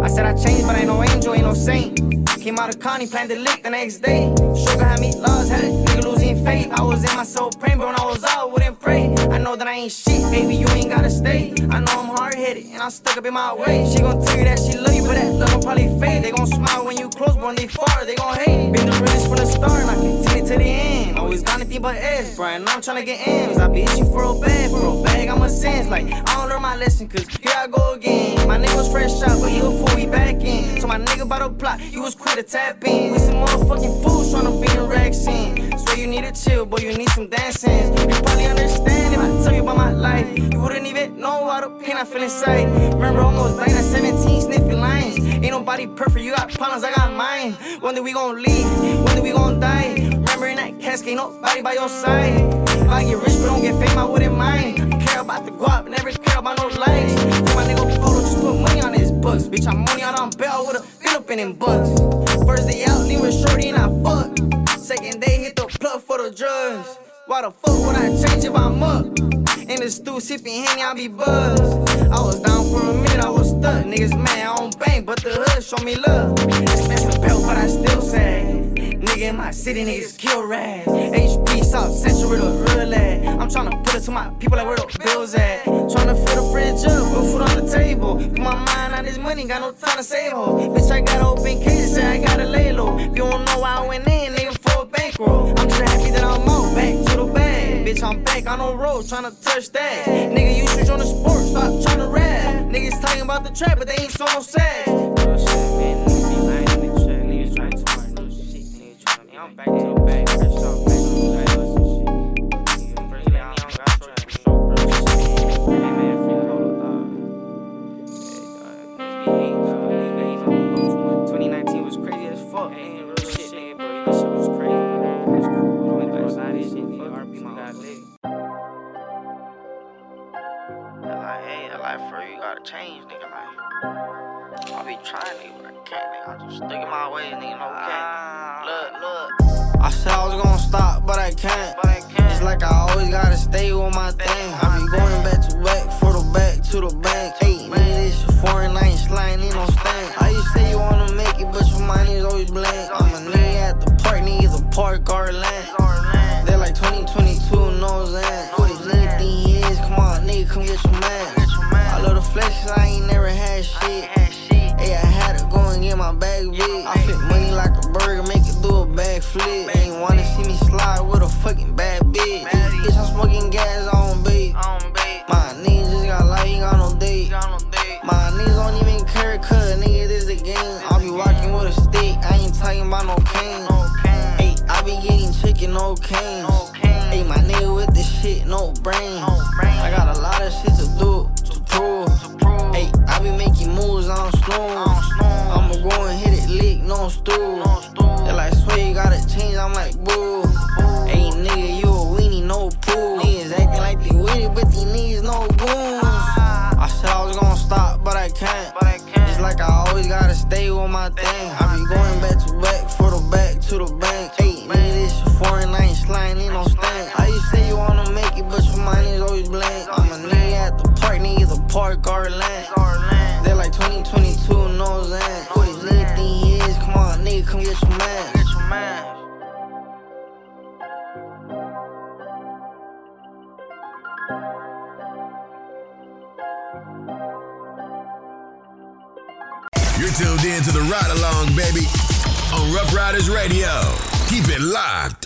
I said I changed, but I ain't no angel, ain't no saint. Came out of Connie, planned to lick the next day. Sugar had me lost, had a nigga losing faith. I was in my soul praying, but when I was out, wouldn't pray. I know that I ain't shit, baby, you ain't gotta stay. I know I'm hard headed, and I'm stuck up in my way. She gon' tell you that she love you, but that love will probably fade. They gon' smile when you close, but when they far, they gon' hate. Been the realest from the start, and I continue to the end. Always got anything but S, bro, and I'm tryna get M's. I be itching for a bag, for a bag, I'm a sense. Like, I don't learn my lesson, cause here I go again. My nigga was fresh out, but you a fool, we back in. So my nigga about to plot, you was quick to tap in. We some motherfucking fools tryna be in racks in. So you need to chill, boy, you need some dancing. You probably understand if I tell you about my life. You wouldn't even know all the pain I feel inside. Remember almost dying at 17, sniffing lines. Ain't nobody perfect, you got problems, I got mine. When did we gon' leave? When did we gon' die? Remember in that casket, ain't nobody by your side. If I get rich but don't get fame, I wouldn't mind. Care about the guap, never care about no likes. For my nigga Polo, just put money on his books. Bitch, I'm money out on bail with a been up in them bucks. First day out, leave with shorty and I fuck. Second day, hit the plug for the drugs. Why the fuck would I change if I'm up? In the stew, sipping Henny, I be buzzed. I was down for a minute, I was stuck. Niggas mad, I don't bang, but the hood show me love. Expensive belt, but I still say. Nigga in my city, niggas kill rats. HP South Central, where the real at. I'm tryna put it to my people like where the bills at. Tryna fill the fridge up, put food on the table. Put my mind on this money, got no time to save ho. Bitch, I got open cases, I gotta lay low. If you don't know why I went in, bankroll. I'm just happy that I'm out, back to the bag. Bitch, I'm back on the road, tryna touch that. Nigga, you switch on the sport, stop tryna rap. Niggas talking about the trap, but they ain't so no sad. I'm back to the bag, fresh off, back to change, nigga, like. I be trying, nigga, but I can't, nigga. I'm just sticking my way, nigga, no can't. Ah. Look, look. I said I was gonna stop, but I can't. It's like I always gotta stay with my thing. I be going back to back, for the back to the bank. Hey, nigga, this shit foreign, I ain't sliding, ain't no stain. I used to say you wanna make it, but your mind is always blank. I'm a nigga at the park, nigga, the park or land. They're like 2022, no Zan. What these nigga think he is? Come on, nigga, come get your man. I the 'cause I ain't never had shit. Hey, I had to go and get my bag big. I flip money like a burger, make it do a bag flip. Ain't wanna see me slide with a fucking bad bitch. Bitch, I'm smoking gas on bait. My niggas just got life, ain't got no date. My niggas don't even care, cuz nigga, this the game. I'll be walking with a stick, I ain't talking about no cane. Hey, I be getting chicken, no cane. Hey, my nigga with this shit, no brain. I got a lot of shit to do, prove. Hey, I be making moves, I don't snooze. I'ma go and hit it lick, no stool. They like, swear you gotta change, I'm like, boo. Hey, nigga, you a weenie, no pool. Niggas acting like they with it, but these niggas no goons. I said I was gonna stop, but I can't. It's like I always gotta stay with my thing. I be going back to back, for the back to the bank. Hey, nigga, this foreign, I ain't sliding, ain't no stain. I used say you wanna make it, but your mind is always blank. Park, the park or land. They're like 2022, no. What think is? Come on, nigga, come get your man. You're tuned in to the ride along, baby, on Ruff Ryders Radio. Keep it locked.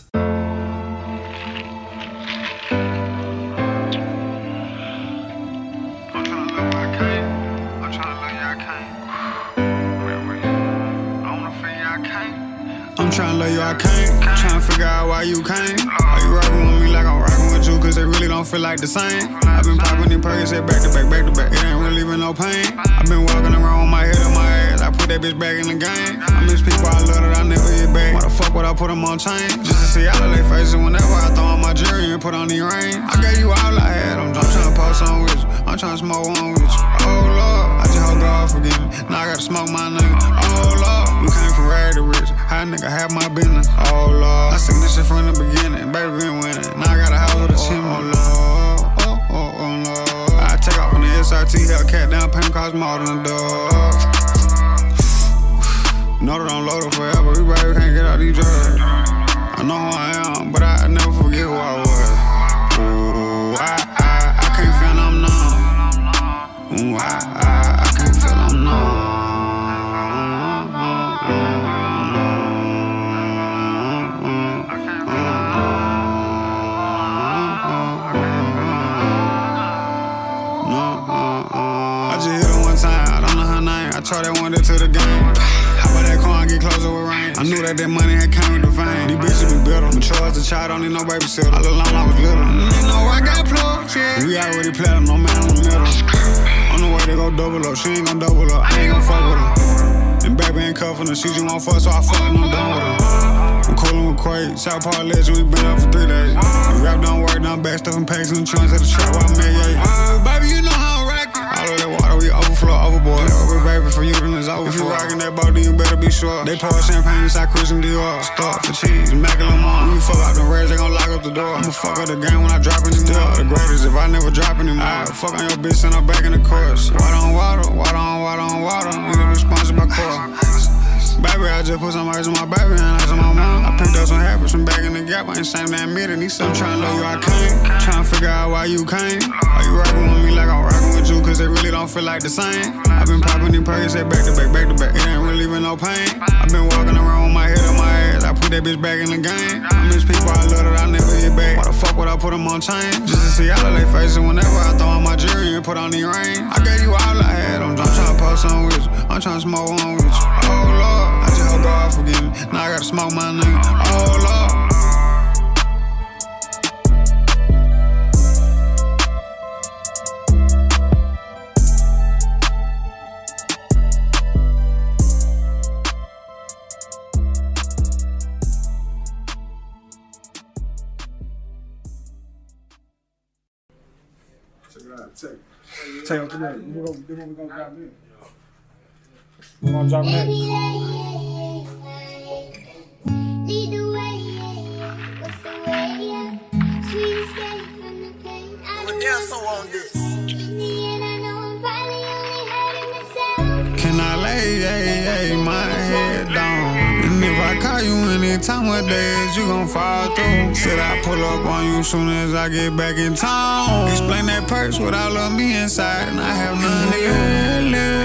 Tryna love you, I can't. Tryna figure out why you came. Are you rockin' with me like I'm rockin' with you? Cause they really don't feel like the same. I've been poppin' in Perkins, said back to back, back to back. It ain't really even no pain. I've been walking around with my head on my ass. I put that bitch back in the game. I miss people I love that I never get back. Why the fuck would I put them on chain? Just to see all of their faces whenever I throw on my jewelry and put on the ring. I gave you all I had. I'm, I'm tryna post on with you. I'm tryna smoke one with you. Oh Lord, I just hope God forgive me. Now I gotta smoke my nigga. Oh Lord, came from rag to rich. How nigga have my business? Oh Lord, I seen this shit from the beginning. Baby been winning. Now I got a house with a oh, chimney. Oh Lord, oh oh oh Lord. I take off on the SRT Hellcat down payment cost more than a dog. Know that I'm loaded forever. We baby can't get out these drugs. I know who I am, but I never forget who I was. I tried that one to the game. How about that car get closer with rain? I knew that that money had came with the fame. These bitches be better. Mature as a child, don't need no babysitter. All along I was little. You know I got plugs, yeah. We already platinum, no man on the middle. On the way they go double up, she ain't gon' double up. I ain't gon' fuck with her. And baby ain't cuffin' her, she just won't fuck, so I fuck and I'm done with her. I'm coolin' with Quake, South Park legend, we been up for three days. We rap don't work, now back stuffing packs in the trunks at the trap while I'm at, yeah. Uh, baby, you know how I'm rockin'. All of that water, we overflow, overboard. Over, baby, for you, it's over. If you rockin' that boat, then you better be sure. They pour champagne inside Christian Dior. Start for cheese, Macklemore. When you fuck out the reds, they gon' lock up the door. I'ma fuck up the game when I drop it still. The greatest if I never drop anymore. I fuck on your bitch and I'm back in the course. Water on water, water on water on water. Sponsored by Core. Baby, I just put some ice on my baby and ice on my mom. I picked up some habits from back in the gap. I ain't same damn meeting. These some tryna love you, I came. Tryna figure out why you came. Are you rockin' with me like I'm rockin' with you? Cause they really don't feel like the same. I've been popping in Perkins, said back to back, back to back. It ain't really no pain. I've been walking around with my head on my ass. I put that bitch back in the game. I miss people I love that I never get back. Why the fuck would I put them on chain? Just to see all of their faces whenever I throw on my jewelry and put on the ring. I gave you all I had. I'm, I'm tryna post on with you. I'm tryna smoke one with you. Oh Lord, God forgive me. Now I gotta smoke my nigga. It out. Check. Check out the name. We're gonna, we're gonna drop in. We're gonna drop in. Yeah, so on this. Can I lay ay, ay, my head down? And if I call you anytime what days you gon' fall through? Said I pull up on you soon as I get back in town. Explain that purse with all of me inside, and I have none to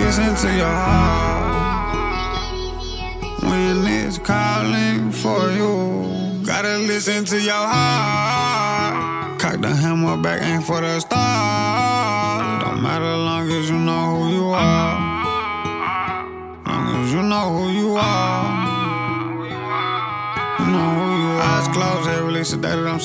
You gotta listen to your heart when it's calling for you. Gotta listen to your heart. Cock the hammer back, aim for the star. Don't matter long as you know who you are. Long as you know who you are. The that I'm.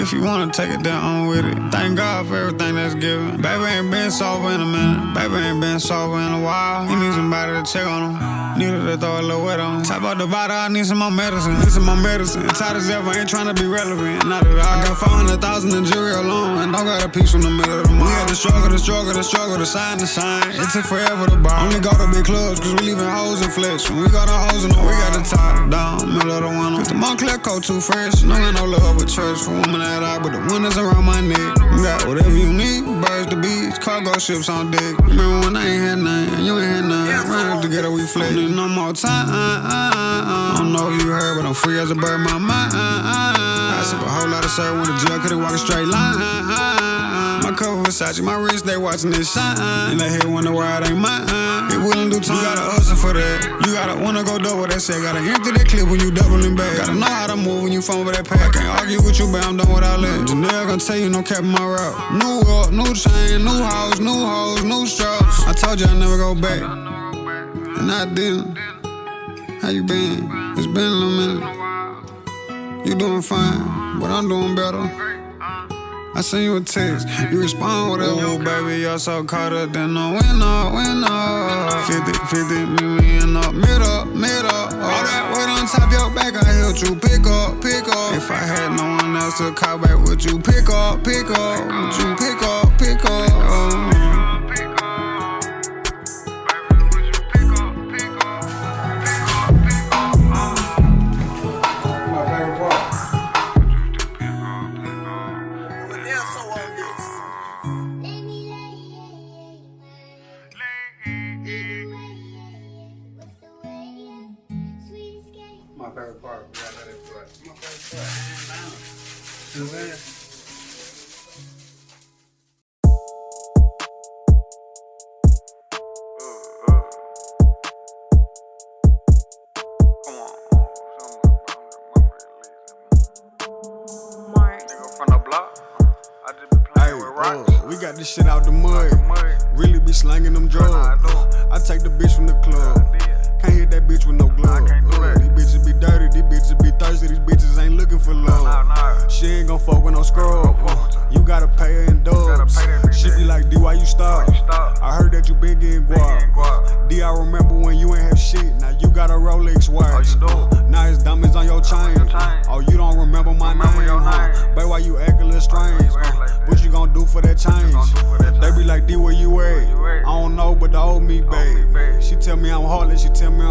If you wanna take it down, on with it. Thank God for everything that's given. Baby ain't been sober in a minute. Baby ain't been sober in a while. He need somebody to check on him. Needed to throw a little wet on. Top out the bottle, I need some more medicine. Need some more medicine. Tired as ever, ain't tryna be relevant. Not at all. I got 400,000 in jury alone. And don't got a piece from the middle of the month. We had to struggle, to struggle, to struggle, to sign, to sign. It took forever to buy. Only go to big clubs, cause we leaving hoes in flesh. When we got our hoes in the we got the top down, middle of the winter. The Moncler coat too fresh. No got no love with church for women that I, but the windows around my neck. You got whatever you need, birds to beach, cargo ships on deck. Remember when I ain't had nothing, you ain't had nothing. Ran up together, we fled. No more time. I don't know if you heard, but I'm free as a bird, my mind. I sip a whole lot of syrup when the jug could've walk a straight line. Cover Versace, my wrist, they watching it shine. And they head wonder why it ain't mine. It wouldn't do time. You gotta hustle for that. You gotta wanna go double that shit. Gotta empty that clip when you doubling back. Gotta know how to move when you phone with that pack. I can't argue with you, but I'm done without let. Janelle gonna tell you no cap my route. New up, new chain, new house, new hoes, new strokes. I told you I never go back. And I didn't. How you been? It's been a little minute. You doing fine, but I'm doing better. I send you a text, you respond whatever. Oh, baby, you're so caught up in the winner, winner. 50, 50, me in the middle, middle. All that weight on top your back, I helped you pick up, pick up. If I had no one else to call back, would you pick up, pick up? Would you pick up, pick up?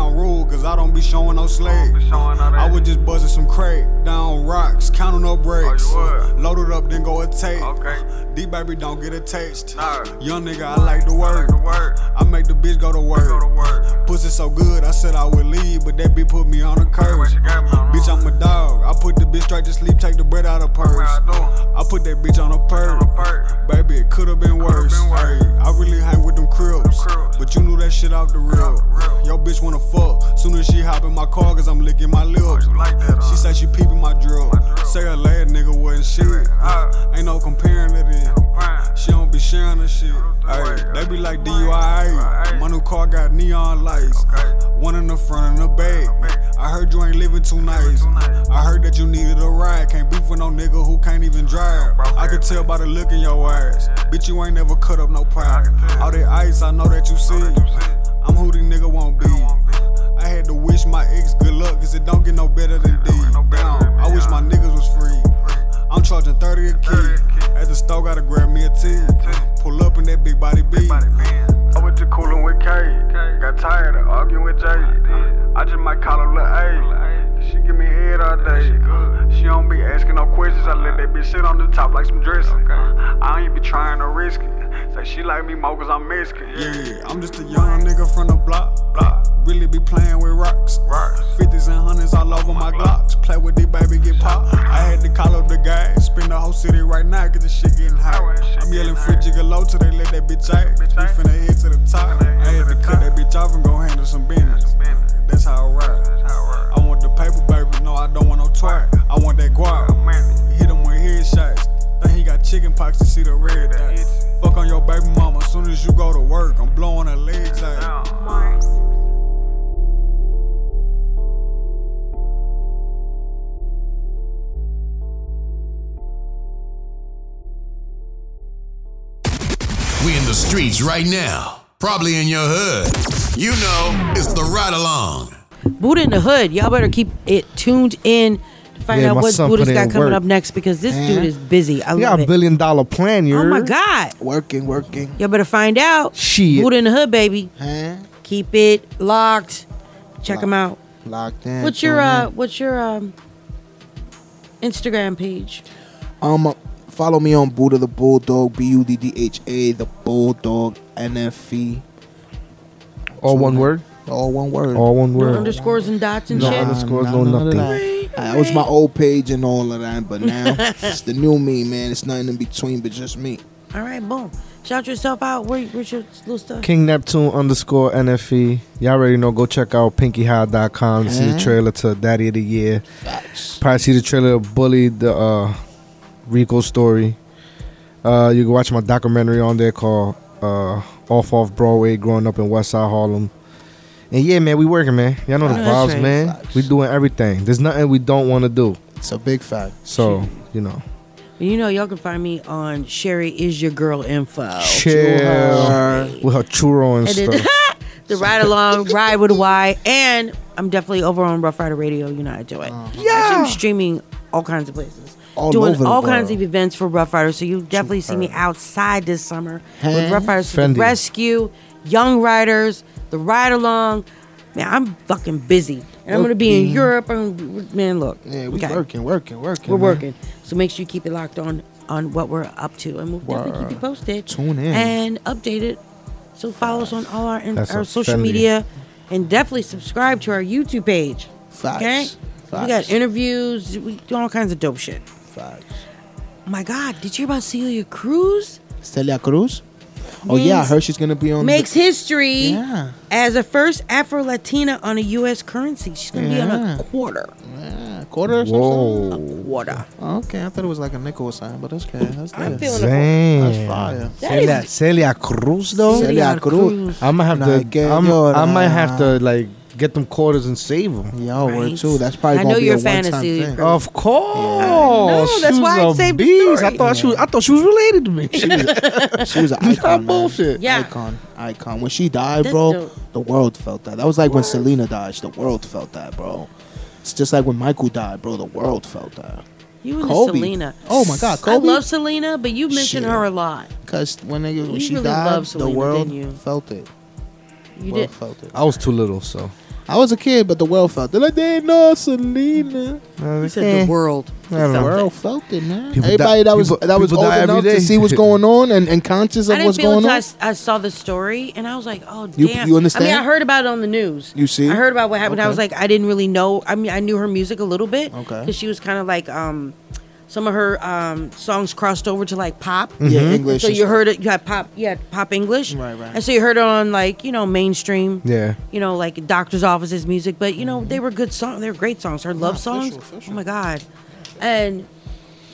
She tell I'm rude, cause I don't be showing no slag. I was just buzzing some crack, down rocks, counting no breaks. Load it up, then go attack. Okay. D baby don't get a attached. Young nigga, I like the word. I make the bitch go to work. Pussy so good, I said I would leave, but that bitch put me on a curve. Bitch, I'm a dog. I put the bitch straight to sleep, take the bread out of purse. I put that bitch on a perk. Baby, it could have been worse. Ay, I really hang with them cribs, but you knew that shit off the real. Yo, bitch wanna fuck. Soon as she hop in my car, cause I'm licking my lips. She say she peeping my drill. Say her last nigga wasn't shit. Uh, ain't no comparing to this. She don't be sharing the shit. Ay, they be like DUI. My new car got neon lights. One in the front and the back. I heard you ain't living too nice. I heard that you needed a ride. Can't beef with no nigga who can't even drive. I could tell by the look in your eyes. Bitch, you ain't never cut up no pride. All that ice, I know that you see. I'm who these nigga won't be. I had to wish my ex good luck, cause it don't get no better than D. Damn, I wish my niggas was free. I'm charging 30 a key. At the store, gotta grab me a T. Pull up in that big body beat. I went to coolin' with K. Got tired of arguing with Jay. I just might call her Lil A. She give me head all day. Uh, she don't be asking no questions. I let that bitch sit on the top like some dressing. Uh, I ain't be trying to risk it. Say she like me more cause I'm Mexican. Yeah, I'm just a young nigga from the block. Really be playing with rocks. 50s and hundreds all over my glocks. Play with it, baby, get popped. I had to call up the guys. Spin the whole city right now cause the shit getting hot. I'm yelling free gigolo till they let that bitch out. We finna head to the top. I had to cut that bitch off and go handle some business. That's how I ride. Want the paper, baby. No, I don't want no twat. I want that. Hit him with. Think he got chicken pox to see the red dots. Fuck on your baby mama. Soon as you go to work, I'm blowing her legs out. We in the streets right now. Probably in your hood. You know, it's the ride along. Buddha in the Hood. Y'all better keep it tuned in to find Yeah, out my what son Buddha's put got coming work. up next because this Man. dude is busy. I You got a it. billion dollar plan, you Oh my God. Working, working. Y'all better find out. Shit. Buddha in the Hood, baby. Huh? Keep it locked. Check him out. Locked in. What's your uh? What's your um? Instagram page. Um, follow me on Buddha the Bulldog, B U D D H A, the Bulldog, NFE. All one word? All one word. All one No word. underscores and dots and No shit. underscores, no none of nothing. that. That was my old page and all of that, but now it's the new me, man. It's nothing in between but just me. All right, boom. Shout yourself out. Where, where's your little stuff? King Neptune underscore NFE. Y'all already know. Go check out pinkyhigh.com to see the Uh-huh. trailer to Daddy of the Year. Probably see the trailer of Bully, the uh, Rico story. Uh, you can watch my documentary on there called uh, Off Off Broadway, growing up in West Side Harlem. And yeah, man, we working, man. Y'all know the I vibes, right. man. We doing everything. There's nothing we don't want to do. It's a big fact. So, you know. You know, y'all can find me on Sherry is your girl info. Chill with her churro and And then stuff. the ride along, ride with a Y, and I'm definitely over on Ruff Ryder Radio. You know how to do it. Uh-huh. Yeah, I'm streaming all kinds of places, All doing over the all world. kinds of events for Ruff Ryders. So you definitely see me outside this summer with Ruff Ryders to the Rescue, Young Riders, the Ride Along. Man, I'm fucking busy, and I'm gonna be in Europe. I'm, man, look, Yeah, we okay. working, working, working. We're man. working. So make sure you keep it locked on on what we're up to, and we'll definitely keep you posted. Tune in. and update it. So follow us on all our That's our social Fendi. media, and definitely subscribe to our YouTube page. Facts. Okay, we got interviews. We do all kinds of dope shit. Facts. Oh my God, did you hear about Celia Cruz? Celia Cruz. Oh yeah, I heard she's gonna be on. Makes the, history Yeah. as the first Afro Latina on a U.S. currency. She's gonna be on a quarter. Yeah, quarter or Whoa. something. Quarter. Oh, okay, I thought it was like a nickel sign, but that's okay. That's I'm good. feeling it. Damn. That's fire. That Celia, is- Celia Cruz, though. Celia Cruz. I might have to. I'm, I might have to like get them quarters and save them. Yo, word Right. too. That's probably I gonna know be you're a a fan of one-time thing. Of course. No, that's She why I was a saved the beast. story. I thought she was. I thought she was related to me. She was, she was an Stop icon, bullshit. Yeah. Icon, icon. When she died, bro, dope. the world felt that. That was like when Selena died. The world felt that, bro. It's just like when Michael died, bro. The world felt that. You and Kobe. Selena. Oh my God, I love Selena, but you mentioned Shit. her a lot. Cause when, they, when she really died, loved the world didn't you? felt it. You world did. felt it. I was too little, so. I was a kid, but the world felt it. Like they know Selena. You said the world. I The world felt it, man. People Everybody die- that was people- that was old enough day. to see what's going on and, and conscious I of didn't what's feel going until I, on. s- I saw the story, and I was like, "Oh, You- damn!" you understand? I mean, I heard about it on the news. You see? I heard about what happened. I was like, I didn't really know. I mean, I knew her music a little bit. Okay. Because she was kind of like, um, some of her um songs crossed over to like pop. Yeah, Mhm. English. So you stuff. heard it. You had pop. You had pop English. Right, right. And so you heard it on like you know mainstream. Yeah. You know, like doctors' offices music, but you know they were good songs. They were great songs. Her love songs. official, official. Oh my god! And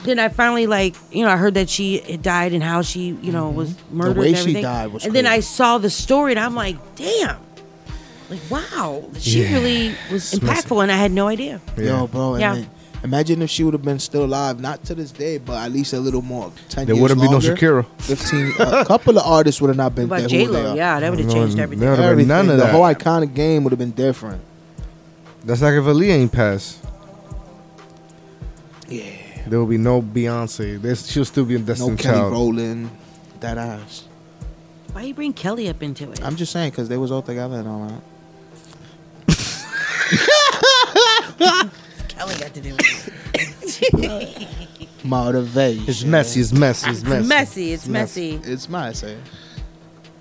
then I finally like you know I heard that she had died and how she you know was murdered. way and she everything. died was And then I saw the story and I'm like, damn. Like wow, she Yeah. really was impactful, and I had no idea. Yo, bro. and Yeah. then imagine if she would have been still alive, not to this day, but at least a little more. 10 There years wouldn't be no Shakira. 15. a couple of artists would have not been there. who J Lo? Yeah, that would have No, changed there everything. would've been Everything. none of the whole iconic game would have been different. That's like if Aaliyah ain't passed. Yeah. There will be no Beyonce. There's, she'll still be a No Destiny Kelly Child. Rowland, that ass. Why you bring Kelly up into it? I'm just saying because they was all together and all that. Kelly got to do it. Motivation. It's messy. It's messy. It's messy. It's messy. It's messy. It's messy.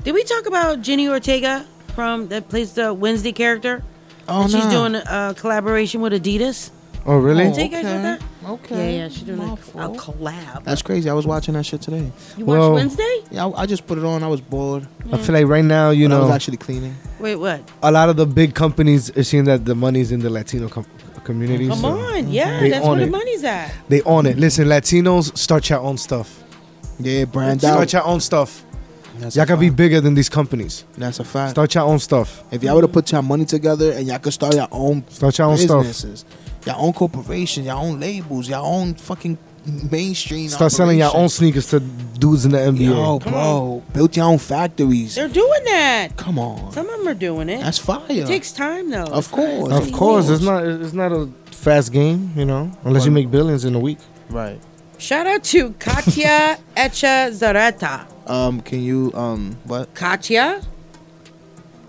Did we talk about Jenny Ortega from that plays the Wednesday character? Oh, And she's doing a collaboration with Adidas. Oh, really? Did you guys know that? Okay. Yeah, yeah, she's doing a, a collab. That's crazy. I was watching that shit today. You watched Wednesday? Yeah, I, I just put it on. I was bored. I feel like right now, you but I know, was actually cleaning. Wait, what? a lot of the big companies are seeing that the money's in the Latino com- community. Come so on, yeah, They that's own where it. the money's at. They own it. Listen, Latinos, start your own stuff. Yeah, brand Start out. your own stuff. That's y'all a can be bigger than these companies. That's a fact. Start your own stuff. If y'all would have put your money together and y'all could start your own Start your own stuff. businesses, your own corporation, your own labels, your own fucking mainstream. Start selling your own sneakers to dudes in the NBA. Yo, bro, build your own factories. They're doing that. Come on, Some of them are doing it. that's fire. It takes time though. Of course. Of course, it's not. It's not a fast game, you know, unless you make billions in a week. right. Shout out to Katya Echazarreta. Um, can you um what? Katya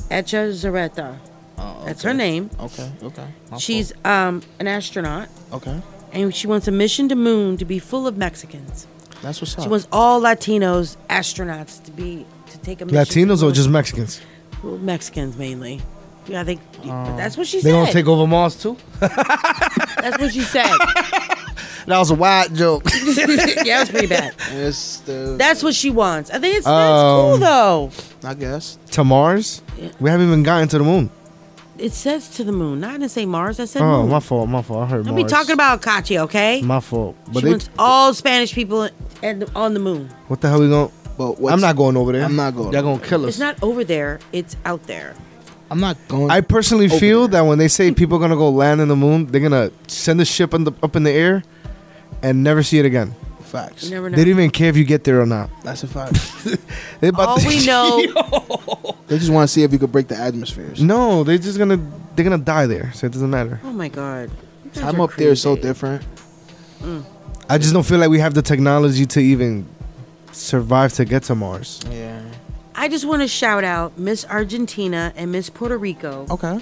Echazarreta. Oh, That's her name. Okay, okay. My She's um an astronaut, okay. And she wants a mission to moon to be full of Mexicans. That's what's up. She wants all Latinos astronauts to be to take a mission. Latinos to or the just Mexicans? moon. Mexicans mainly? Yeah, I think Um, that's what she They said. They gonna take over Mars too? that's what she said. That was a wild joke. yeah, it was pretty bad. It's the, That's what she wants. I think it's that's Um, cool though. I guess. To Mars? We haven't even gotten to the moon. It says to the moon. Not to say Mars. I said Oh, moon. my fault. My fault. I heard Don't Mars. be talking about Kachi, okay? My fault. But she they, wants all Spanish people at the, on the moon. what the hell we going? But I'm not going over there. I'm not going Y'all gonna kill us. It's not over there. It's out there. I'm not going. I personally over feel that when they say people are gonna go land in the moon, they're gonna send the ship in the, up in the air and never see it again. Facts. You never They don't even care if you get there or not. That's a fact. They about All to- we know, they just want to see if you could break the atmospheres. no, they're just gonna they're gonna die there, so it doesn't matter. oh my god, You guys Time are up there is so crazy. different. Mm. I just don't feel like we have the technology to even survive to get to Mars. Yeah. I just want to shout out Miss Argentina and Miss Puerto Rico. Okay.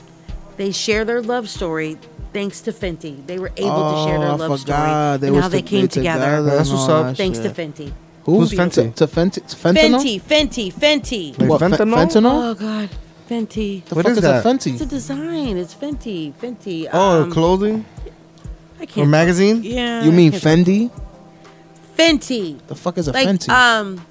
They share their love story thanks to Fenty. They were able to share Oh, their I love forgot. story They and was how they came together. together That's what's up. that Thanks to. Fenty. Who's Who's Fenty? To Fenty? To Fentanyl? Fenty, Fenty, Fenty. Like What, fentanyl? fentanyl? Oh god, Fenty. The What fuck is is, that? a Fenty? It's a design. It's Fenty. Fenty. Oh, um, clothing I can't. magazine? Yeah. you mean Fendi? Fenty? The fuck is a Like Fenty? um,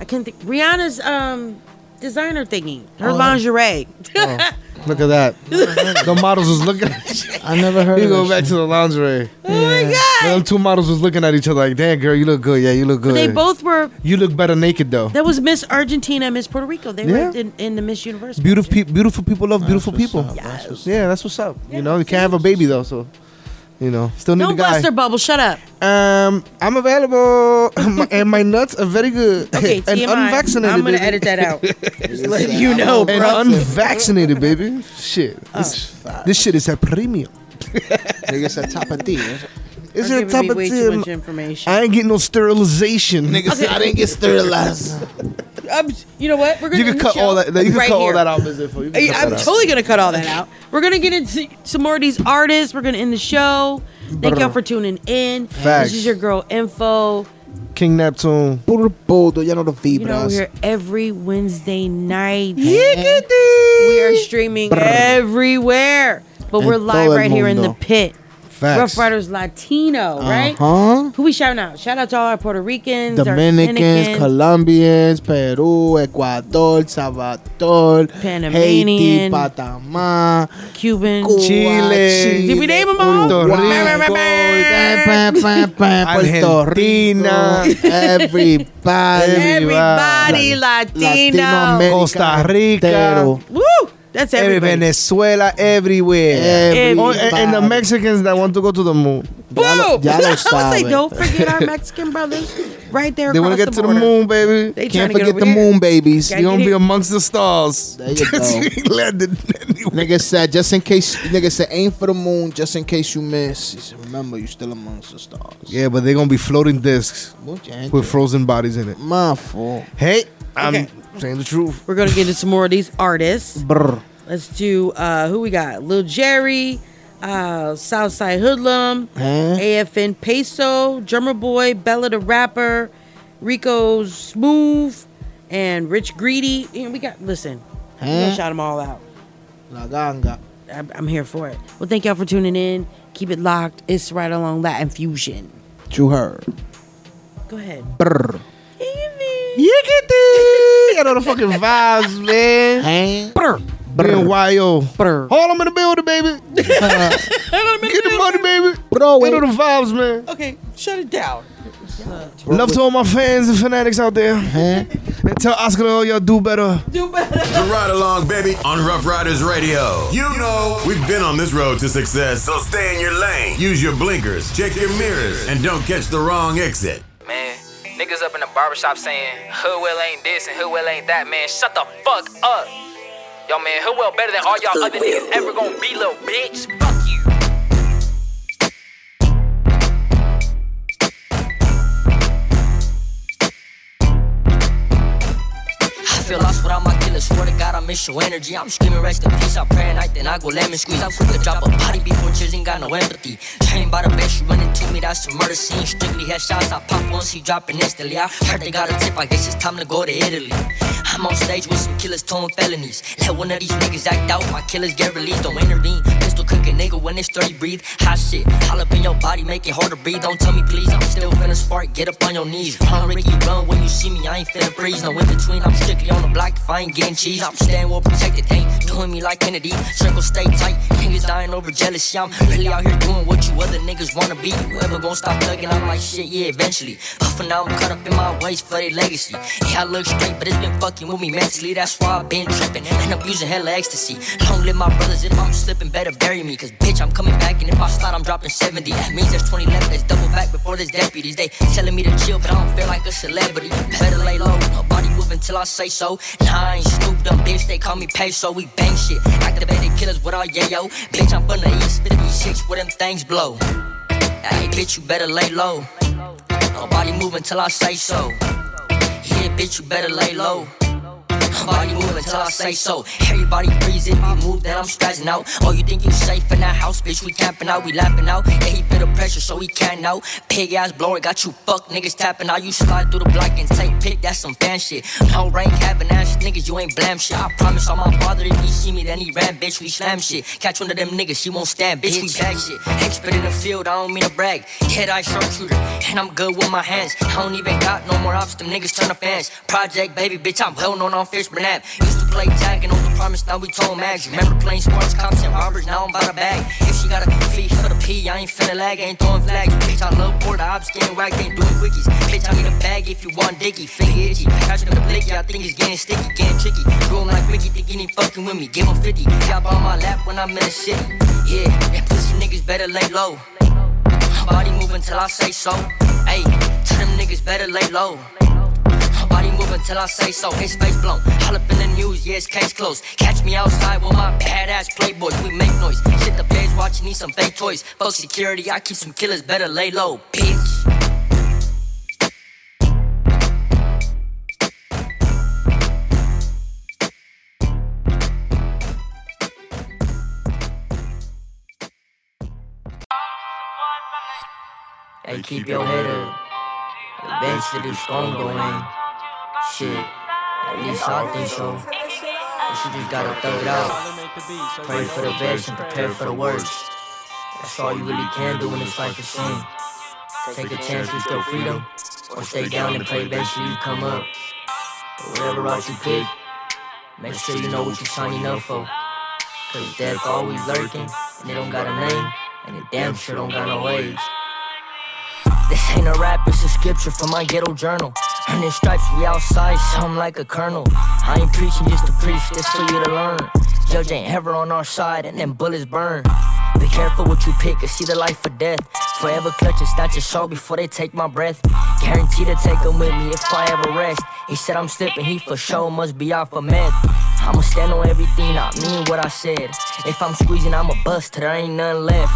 I can't think. Rihanna's um designer thingy. Her Oh. lingerie. Look at that. the models was looking at you. I never heard You of go that back shit. to the lingerie. Oh my god. Them two models was looking at each other like, damn, girl, you look good. Yeah, you look good. They both were. You look better naked though. That was Miss Argentina, and Miss Puerto Rico. They Yeah. were in, in the Miss Universe. Beautiful, pe- beautiful people love beautiful people. That's what's Yeah, that's what's up. you know, you can't have a baby though, so you know, still need Don't a guy. bust her bubble. Shut up. Um, I'm available, and my nuts are very good. Okay, and TMI. unvaccinated. I'm gonna baby. edit that out. Just let you know, And bro. unvaccinated, baby. Shit, this, this shit is a premium. Nigga said top of D. It's You're a giving top me of way too ten. much information. I ain't getting no sterilization. Nigga said I didn't get sterilized. Um, you know what? We're gonna You can end the cut show all that. You can right cut all here. that out, Ms. Info. You can I- cut I'm that out. totally gonna cut all that out. We're gonna get into some more of these artists. We're gonna end the show. Thank y'all for tuning in. Facts. This is your girl Info. King Neptune. Puro puto, ya no lo You know vibras. we're here every Wednesday night. We are streaming everywhere, but we're live todo el right here in the mundo. pit. Facts. Ruff Ryders Latino, right? Huh? Who we shouting out? Shout out to all our Puerto Ricans, Dominicans, Dominicans, Colombians, Peru, Ecuador, Salvador, Haiti, Panamanian, Panama, Cuban, Cuba, Chile. Did we name 'em all? Puerto Rico. Argentina. Everybody, everybody La- Latino. Costa Rica. Woo! That's Every. Venezuela, everywhere. Everybody. Oh, and, and the Mexicans that want to go to the moon. Boom! Ya lo- ya lo I was like, don't forget our Mexican brothers right there. They want to across get to the moon, baby. They Can't trying to get forget the here. moon babies. You're going to be amongst the stars. There you go. Landed anywhere. Nigga said, just in case, nigga said, aim for the moon, just in case you miss. He said, remember, you still amongst the stars. Yeah, but they're going to be floating discs with frozen bodies in it. My fault. Hey, I'm Okay. Saying the truth. We're gonna get into some more of these artists. Brr. Let's do uh who we got? Lil Jerry, uh Southside Hoodlum, Huh? AFN Peso, Drummer Boy, Bella the Rapper, Rico Smooth, and Rich Greedy. And we got listen, we're gonna shout them all out. La ganga. I'm, I'm here for it. Well, thank y'all for tuning in. Keep it locked. It's right along Latin Fusion. To her. Go ahead. Brr. Yickety! I know the fucking vibes, man. Huh? Brr. Being YO. Brr. Hold them in the building, baby. Get the money, baby. Bro, Get know the vibes, man. Okay, shut it down. Love to all my fans and fanatics out there. Huh? And tell Oscar to all y'all do better. Do better. The Ride Along, baby, on Ruff Ryders Radio. You know, we've been on this road to success, so stay in your lane. Use your blinkers, check your mirrors, and don't catch the wrong exit. Man, niggas up in the barbershop saying Hoodwell ain't this and Hoodwell ain't that, man. Shut the fuck up. Yo, man, Hoodwell better than all y'all other niggas ever gonna be, little bitch. Fuck you. I feel lost without my killer. Swear to God, I'm miss your energy. I'm screaming rest in peace. I pray at night, then I go lemon squeeze. I'm quick to drop a body before tears ain't got no empathy. Trained by the best, she running to me, that's a murder scene. Strictly headshots, I pop once, he dropping instantly. I heard they got a tip, I guess it's time to go to Italy. I'm on stage with some killers towing felonies. Let one of these niggas act out, my killers get released, don't intervene. Pistol cook a nigga when it's 30 breathe. Hot shit, all up in your body, make it hard to breathe. Don't tell me please, I'm still finna spark, get up on your knees. Run, Ricky, run when you see me, I ain't finna breeze. No in between, I'm strictly on the block if I ain't getting cheese. I'm staying well protected, ain't doing me like Kennedy. Circle stay tight, niggas dying over jealousy. I'm really out here doing what you other niggas wanna be. You ever gonna stop thugging? I'm like shit, yeah, eventually. But for now, I'm caught up in my ways for their legacy. Yeah, I look straight, but it's been fucking with me mentally. That's why I've been tripping and I'm using hella ecstasy. Long live my brothers, if I'm slipping, better bury me. Cause bitch, I'm coming back, and if I slide, I'm dropping 70. That means there's 20 left, let's double back before there's deputies. They telling me to chill, but I don't feel like a celebrity. Better lay low, till I say so. Nah, I ain't stupid, Dumb, bitch, they call me Peso. We bang shit, activated killers with all yayo. Bitch, I'm from the East 56 where them things blow. Hey, bitch, you better lay low. Nobody moving until I say so. Yeah, bitch, you better lay low. Moving till I say so. Everybody freeze if you move, then I'm spazzing out. Oh, you think you safe in that house, bitch? We camping out, we laughing out. Yeah, he feel the pressure, so he can't out. Pig ass blower got you fuck niggas tapping out. You slide through the block and take pick, that's some fan shit. No rank having ass niggas, you ain't blam shit. I promise on my father, if he see me, then he ran, bitch. We slam shit. Catch one of them niggas, she won't stand, bitch. We bag shit. Expert in the field, I don't mean to brag. Head eye sharpshooter, and I'm good with my hands. I don't even got no more ops, them niggas turn to fans. Project baby, bitch, I'm well known on Ave. Used to play tag and the promise, now we told mags. Remember playing sports, cops and robbers, now I'm by the bag. If she got a fee for the P, I ain't finna lag, ain't throwing flags. Bitch, I love the ops, getting whacked, ain't doing quickies. Bitch, I need a bag if you want dicky, finger itchy. Catching up the blicky, I think it's getting sticky, getting tricky. Do 'em like Mickey, think he fucking with me. Give him 50, drop on my lap when I'm in the city. Yeah, and pussy niggas better lay low. Body moving till I say so. Ayy, tell them niggas better lay low. Body moving till I say so. His face blown. All up in the news, yeah, it's case closed. Catch me outside with my badass playboys. We make noise. Shit, the page watching, need some fake toys. Fuck security, I keep some killers, better lay low, bitch. Hey, keep your head up. Eventually, storm go in. Shit, at least I think so. But you just gotta throw it out. Pray for the best and prepare for the worst. That's all you really can do in this life is sin. Take a chance with your freedom, or stay down and pray eventually you come up. But whatever route you pick, make sure you know what you're signing up for. Cause death always lurking, and it don't got a name, and it damn sure don't got no age. This ain't a rap, it's a scripture from my ghetto journal. Earning stripes, we outside, something like a colonel. I ain't preaching just to preach, this for you to learn. Judge ain't ever on our side, and them bullets burn. Be careful what you pick, it's either life or death. Forever clutching, snatch a soul before they take my breath. Guaranteed to take 'em with me if I ever rest. He said I'm slipping, he for sure must be off of meth. I'ma stand on everything, I mean what I said. If I'm squeezing, I'ma bust till there ain't none left.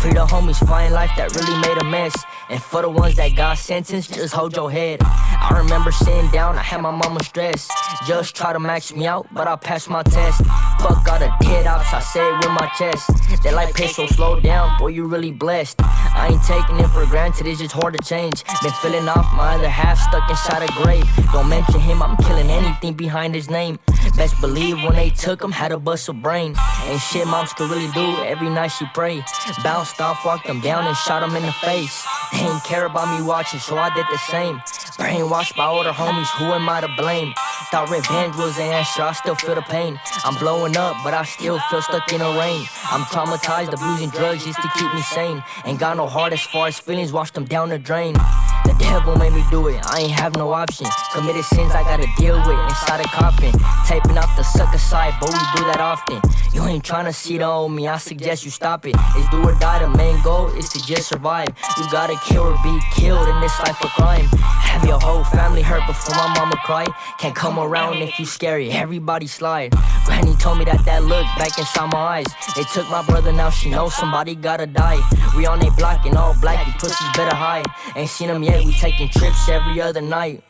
Free the homies, find life that really made a mess. And for the ones that got sentenced, just hold your head. I remember sitting down, I had my mama stressed. Just try to max me out, but I passed my test. Fuck all the dead ops, I say it with my chest. They like peso, slow down, boy, you really blessed. I ain't taking it for granted, it's just hard to change. Been feeling off my other half, stuck inside a grave. Don't mention him, I'm killing anything behind his name. Best believe when they took him, had to bust a brain. Ain't shit moms could really do, every night she pray. Bounced off, walked him down, and shot him in the face. They ain't care about me watching, so I did the same. Brainwashed by older homies, who am I to blame? Thought revenge was the answer, I still feel the pain. I'm blowing up, but I still feel stuck in the rain. I'm traumatized, abusing drugs just to keep me sane. Ain't got no heart as far as feelings, washed them down the drain. The devil made me do it, I ain't have no option. Committed sins I gotta deal with inside a coffin. Taping off the sucker side, but we do that often. You ain't tryna see the old me, I suggest you stop it. It's do or die, the main goal is to just survive. You gotta kill or be killed in this life of crime. Have your whole family hurt before my mama cry. Can't come around if you scary, everybody slide. Granny told me that that look back inside my eyes. They took my brother, now she knows somebody gotta die. We on they block and all black, you pussies better hide. Ain't seen them yet, we taking trips every other night.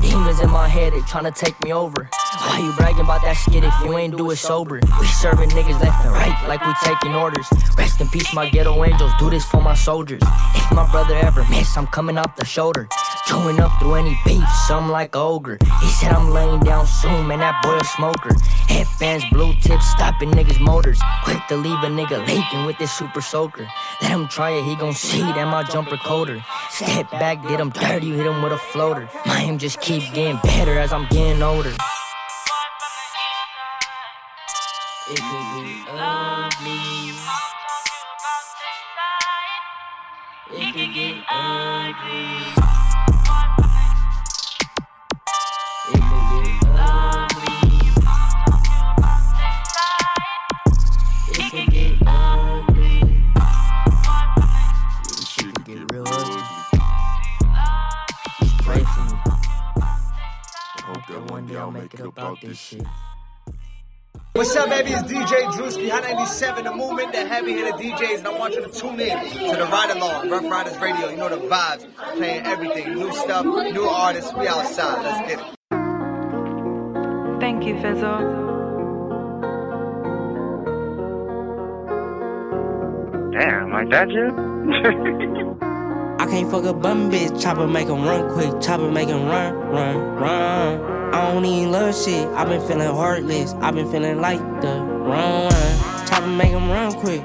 Demons in my head, they tryna take me over. Why you bragging about that skit if you ain't do it sober? We serving niggas left and right like we taking orders. Rest in peace, my ghetto angels. Do this for my soldiers. If my brother ever miss, I'm coming off the shoulder. Chewing up through any beef, something like ogre. He said I'm laying down soon, man, that boy a smoker. Headbands, blue tips, stopping niggas' motors. Quick to leave a nigga leaking with this super soaker. Let him try it, he gon' see that my jumper colder. Step back, did him dirty, hit him with a floater. My aim just keep getting better as I'm getting older. It could get ugly. It could get ugly. I'll make it up out this shit. What's up, baby? It's DJ Drewski, Hot 97, the movement, the heavy hitter DJs, and I want you to tune in to the Ride Along, Ruff Ryders Radio. You know the vibes, playing everything, new stuff, new artists. We outside. Let's get it. Thank you, Fizzle. Damn, like that, you? I can't fuck a bum bitch, chopper make 'em run quick, chopper make 'em run, run, run. I don't even love shit, i been feeling heartless, i been feeling like the wrong one. Chopper make 'em run quick.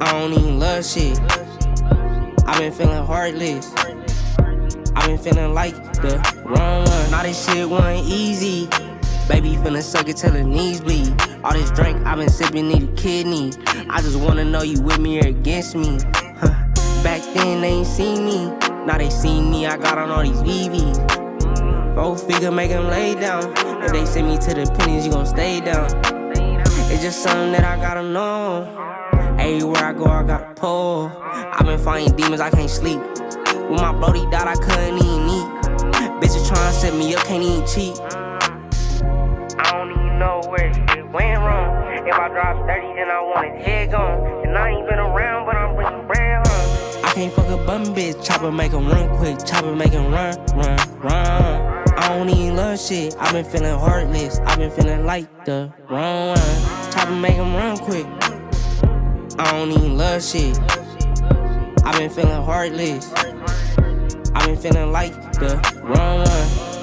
I don't even love shit, i been feeling heartless, i been feeling like the wrong one. Now this shit wasn't easy. Baby finna suck it till her knees bleed. All this drink i been sipping need a kidney. I just wanna know you with me or against me. Huh. Back then they ain't seen me. Now they seen me, I got on all these VVs. Four figure make 'em lay down. If they send me to the pennies, you gon' stay down. It's just something that I gotta know. Everywhere I go, I gotta pull. i been fighting demons, I can't sleep. When my brody died, I couldn't even eat. Bitches tryna set me up, can't even cheat. I don't even know where shit went wrong. If I drop 30, then I want it head gone. And I ain't been around, but I'm bringing bread home. I can't fuck a bum bitch, chopper make 'em run quick, chopper make 'em run, run, run. I don't even love shit, I've been feeling heartless, I've been feeling like the wrong one. Try to make 'em run quick. I don't even love shit, I've been feeling heartless, I've been feeling like the wrong one.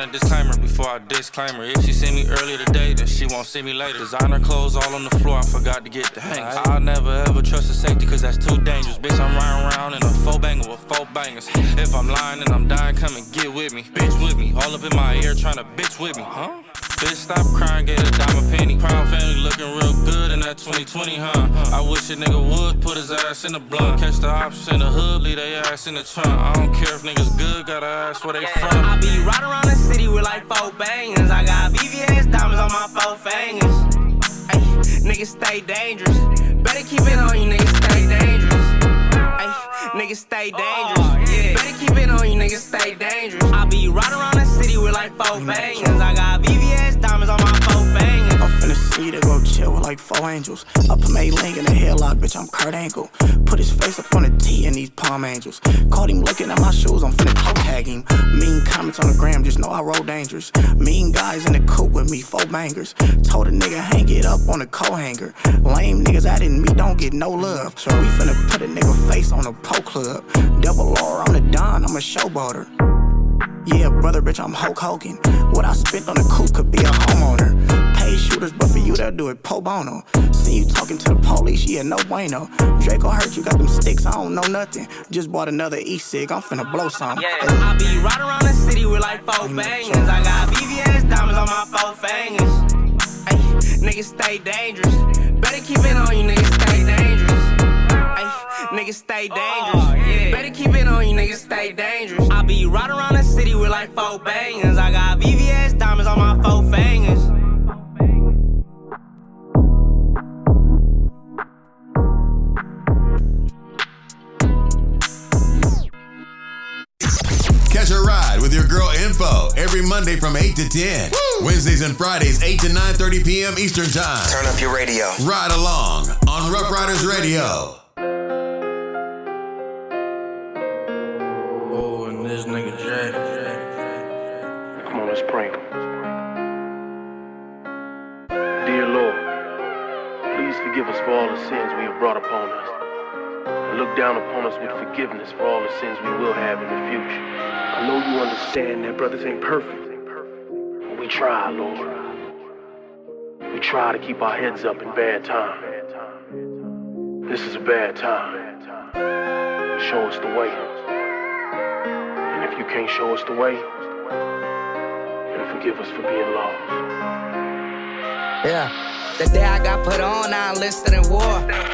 Sign a disclaimer before I disclaimer. If she see me earlier today, then she won't see me later. Designer clothes all on the floor, I forgot to get the hangers. I'll never ever trust the safety, cause that's too dangerous. Bitch, I'm riding around in a four banger with four bangers. If I'm lying and I'm dying, come and get with me. Bitch with me, all up in my ear trying to bitch with me, huh? Bitch, stop crying, get a dime a penny. Proud family looking real good in that 2020, huh? I wish a nigga would put his ass in the blunt. Catch the ops in the hood, leave their ass in the trunk. I don't care if niggas good, gotta ask where they from. I be riding around the city with like four bangers. I got VVS diamonds on my four fingers. Ay, niggas stay dangerous. Better keep it on you, niggas stay dangerous. Ay, niggas stay dangerous. Yeah, Better keep it on you, niggas stay dangerous. I be riding around the city with like four bangers. I got VVS diamonds my four. I'm finna see to go chill with like four angels. Put May Link in a headlock, bitch, I'm Kurt Angle. Put his face up on the T in these palm angels. Caught him looking at my shoes, I'm finna toe tag him. Mean comments on the gram, just know I roll dangerous. Mean guys in the coop with me, four bangers. Told a nigga hang it up on the co hanger. Lame niggas out in me don't get no love. So we finna put a nigga face on a pro club. Double R, I'm the Don, I'm a showboater. Yeah, brother, bitch, I'm Hulk Hogan. What I spent on the coupe could be a homeowner. Pay shooters, but for you, they'll do it pro bono. See you talking to the police, yeah, no bueno. Draco hurt you, got them sticks, I don't know nothing. Just bought another e-cig, I'm finna blow some. I be riding around the city with like four bangers. I got VVS diamonds on my four fingers. Ay, niggas stay dangerous. Better keep it on you, niggas stay dangerous. Ay, niggas stay oh, dangerous. yeah Better keep it on you, niggas stay dangerous. I be riding around the city with like four bangers. I got VVS diamonds on my four fingers. Catch a ride with your girl Info every Monday from 8 to 10. Wednesdays and Fridays, 8 to 9.30 p.m. Eastern Time. Turn up your radio. Ride along on Ruff Ryders Radio. Oh, and this nigga Jay. Come on, let's pray. Dear Lord, please forgive us for all the sins we have brought upon us. And look down upon us with forgiveness for all the sins we will have in the future. I know you understand that brothers ain't perfect. But we try, Lord. We try to keep our heads up in bad times. This is a bad time. Show us the way. And if you can't show us the way, then forgive us for being lost. Yeah. The day I got put on, I enlisted in war.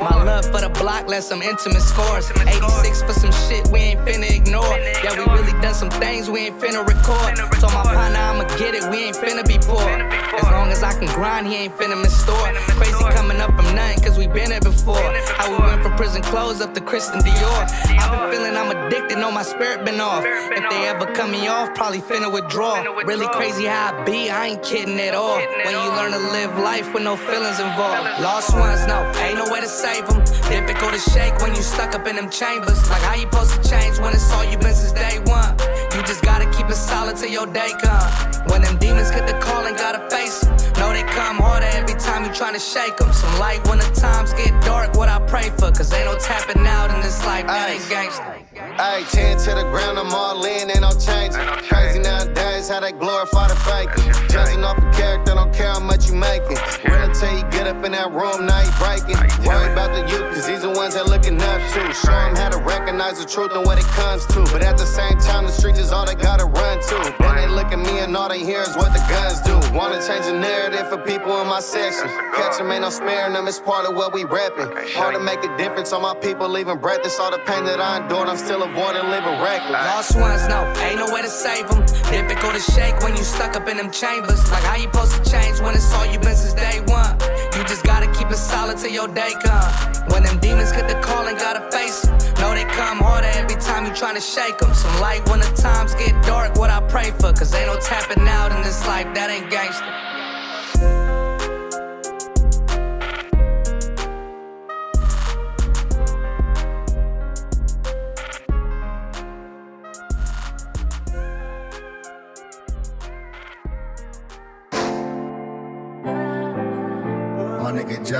My love for the block left some intimate scores. 86 for some shit we ain't finna ignore. Yeah, we really done some things we ain't finna record. Told my partner I'ma get it, we ain't finna be poor. As long as I can grind, he ain't finna miss store. Crazy coming up from nothing, cause we been there before. How we went from prison clothes up to Christian Dior. I've been feeling I'm addicted, know my spirit been off. If they ever cut me off, probably finna withdraw. Really crazy how I be, I ain't kidding at all. When you learn to live life with no feelings involved. Lost ones, no, ain't no way to save them. Difficult to shake when you stuck up in them chambers. Like how you supposed to change when it's all you been since day one. You just gotta keep it solid till your day come. When them demons get the call and gotta face 'em. Know they come harder every time you tryna shake them. Some light when the times get dark, what I pray for. Cause ain't no tapping out in this life, that ain't gangsta. Ayy, 10 to the ground, I'm all in, ain't no change. Crazy nowadays how they glorify the fake. Judging off a character, don't care how much you making. Real until you get up in that room, now you breaking. Worry about the youth, cause these the ones that looking up to. Show them how to recognize the truth and what it comes to. But at the same time, the streets is all they gotta run to. Then they look at me and all they hear is what the guns do. Wanna change the narrative for people in my section. Catch them, ain't no sparing them, it's part of what we reppin'. Hard to make a difference on my people leaving breathless. All the pain that I endured, I'm still avoiding living reckless. Lost ones, no, ain't no way to save them. Difficult to shake when you stuck up in them chambers. Like how you supposed to change when it's all you been since day one. You just gotta keep it solid till your day come. When them demons get the call and gotta face 'em. Know they come harder every time you tryna shake 'em. Some light when the times get dark, what I pray for. Cause ain't no tapping out in this life, that ain't gangsta.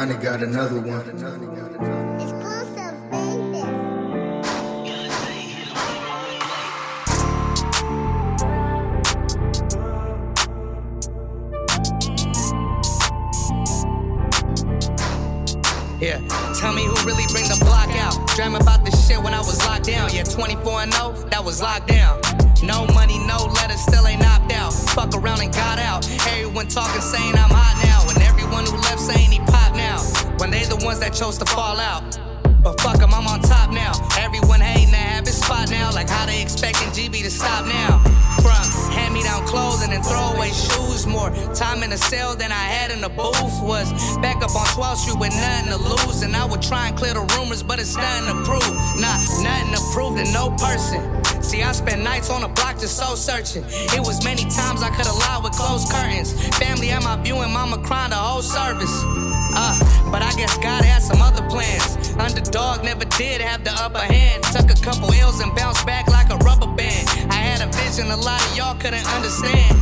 Johnny got another one. Yeah, tell me who really bring the block out. Dream about this shit when I was locked down. Yeah, 24 and 0, that was locked down. No money, no letters, still ain't knocked out. Fuck around and got out. Everyone talking, saying I'm hot now. And everyone who left saying he pop now. When they the ones that chose to fall out. But fuck 'em, I'm on top now. Everyone hating to have his spot now. Like how they expecting GB to stop now. From hand me down clothing and throwaway shoes. More time in the cell than I had in the booth. Was back up on 12th Street with nothing to lose. And I would try and clear the rumors, but it's nothing to prove. Nah, nothing to prove to no person. See, I spent nights on the block just soul searching. It was many times I could've lied with closed curtains. Family at my viewing, mama crying the whole service. Uh, but I guess God had some other plans. Underdog never did have the upper hand. Took a couple L's and bounced back like a rubber band. I had a vision a lot of y'all couldn't understand.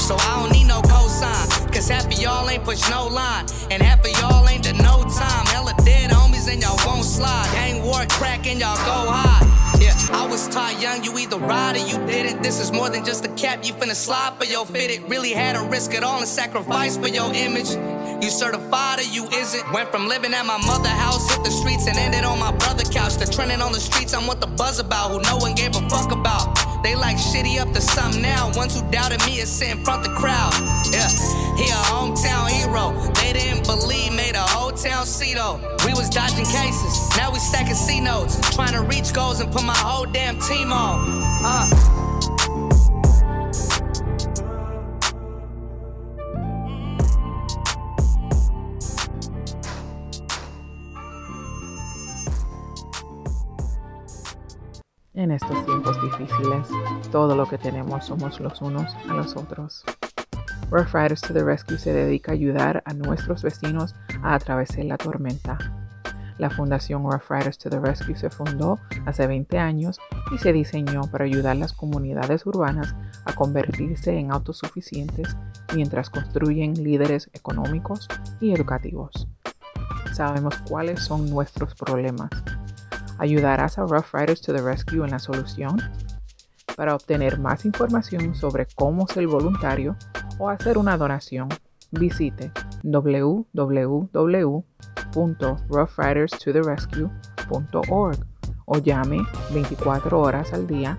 So I don't need no cosign. Cause half of y'all ain't push no line. And half of y'all ain't the no time. Hella dead homies and y'all won't slide. Gang war crack and y'all go high. Yeah, I was taught young, you either ride or you didn't. This is more than just a cap, you finna slide for your fit. It really had to risk it all and sacrifice for your image. You certified or you isn't. Went from living at my mother house, hit the streets, and ended on my brother couch. To trending on the streets, I'm what the buzz about, who no one gave a fuck about. They like shitty up to something now. Ones who doubted me is sit in front the crowd. Yeah, he a hometown hero. They didn't believe, made a whole town see though. We was dodging cases, now we stacking C notes. Trying to reach goals and put my whole damn team on. Uh. En estos tiempos difíciles, todo lo que tenemos somos los unos a los otros. Rough Riders to the Rescue se dedica a ayudar a nuestros vecinos a atravesar la tormenta. La fundación Rough Riders to the Rescue se fundó hace 20 años y se diseñó para ayudar a las comunidades urbanas a convertirse en autosuficientes mientras construyen líderes económicos y educativos. Sabemos cuáles son nuestros problemas. ¿Ayudarás a Rough Riders to the Rescue en la solución? Para obtener más información sobre cómo ser voluntario o hacer una donación, visite www.roughriderstotherescue.org o llame 24 horas al día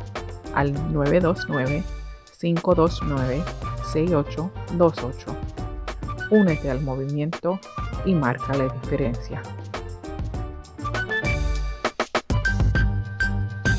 al 929-529-6828. Únete al movimiento y marca la diferencia.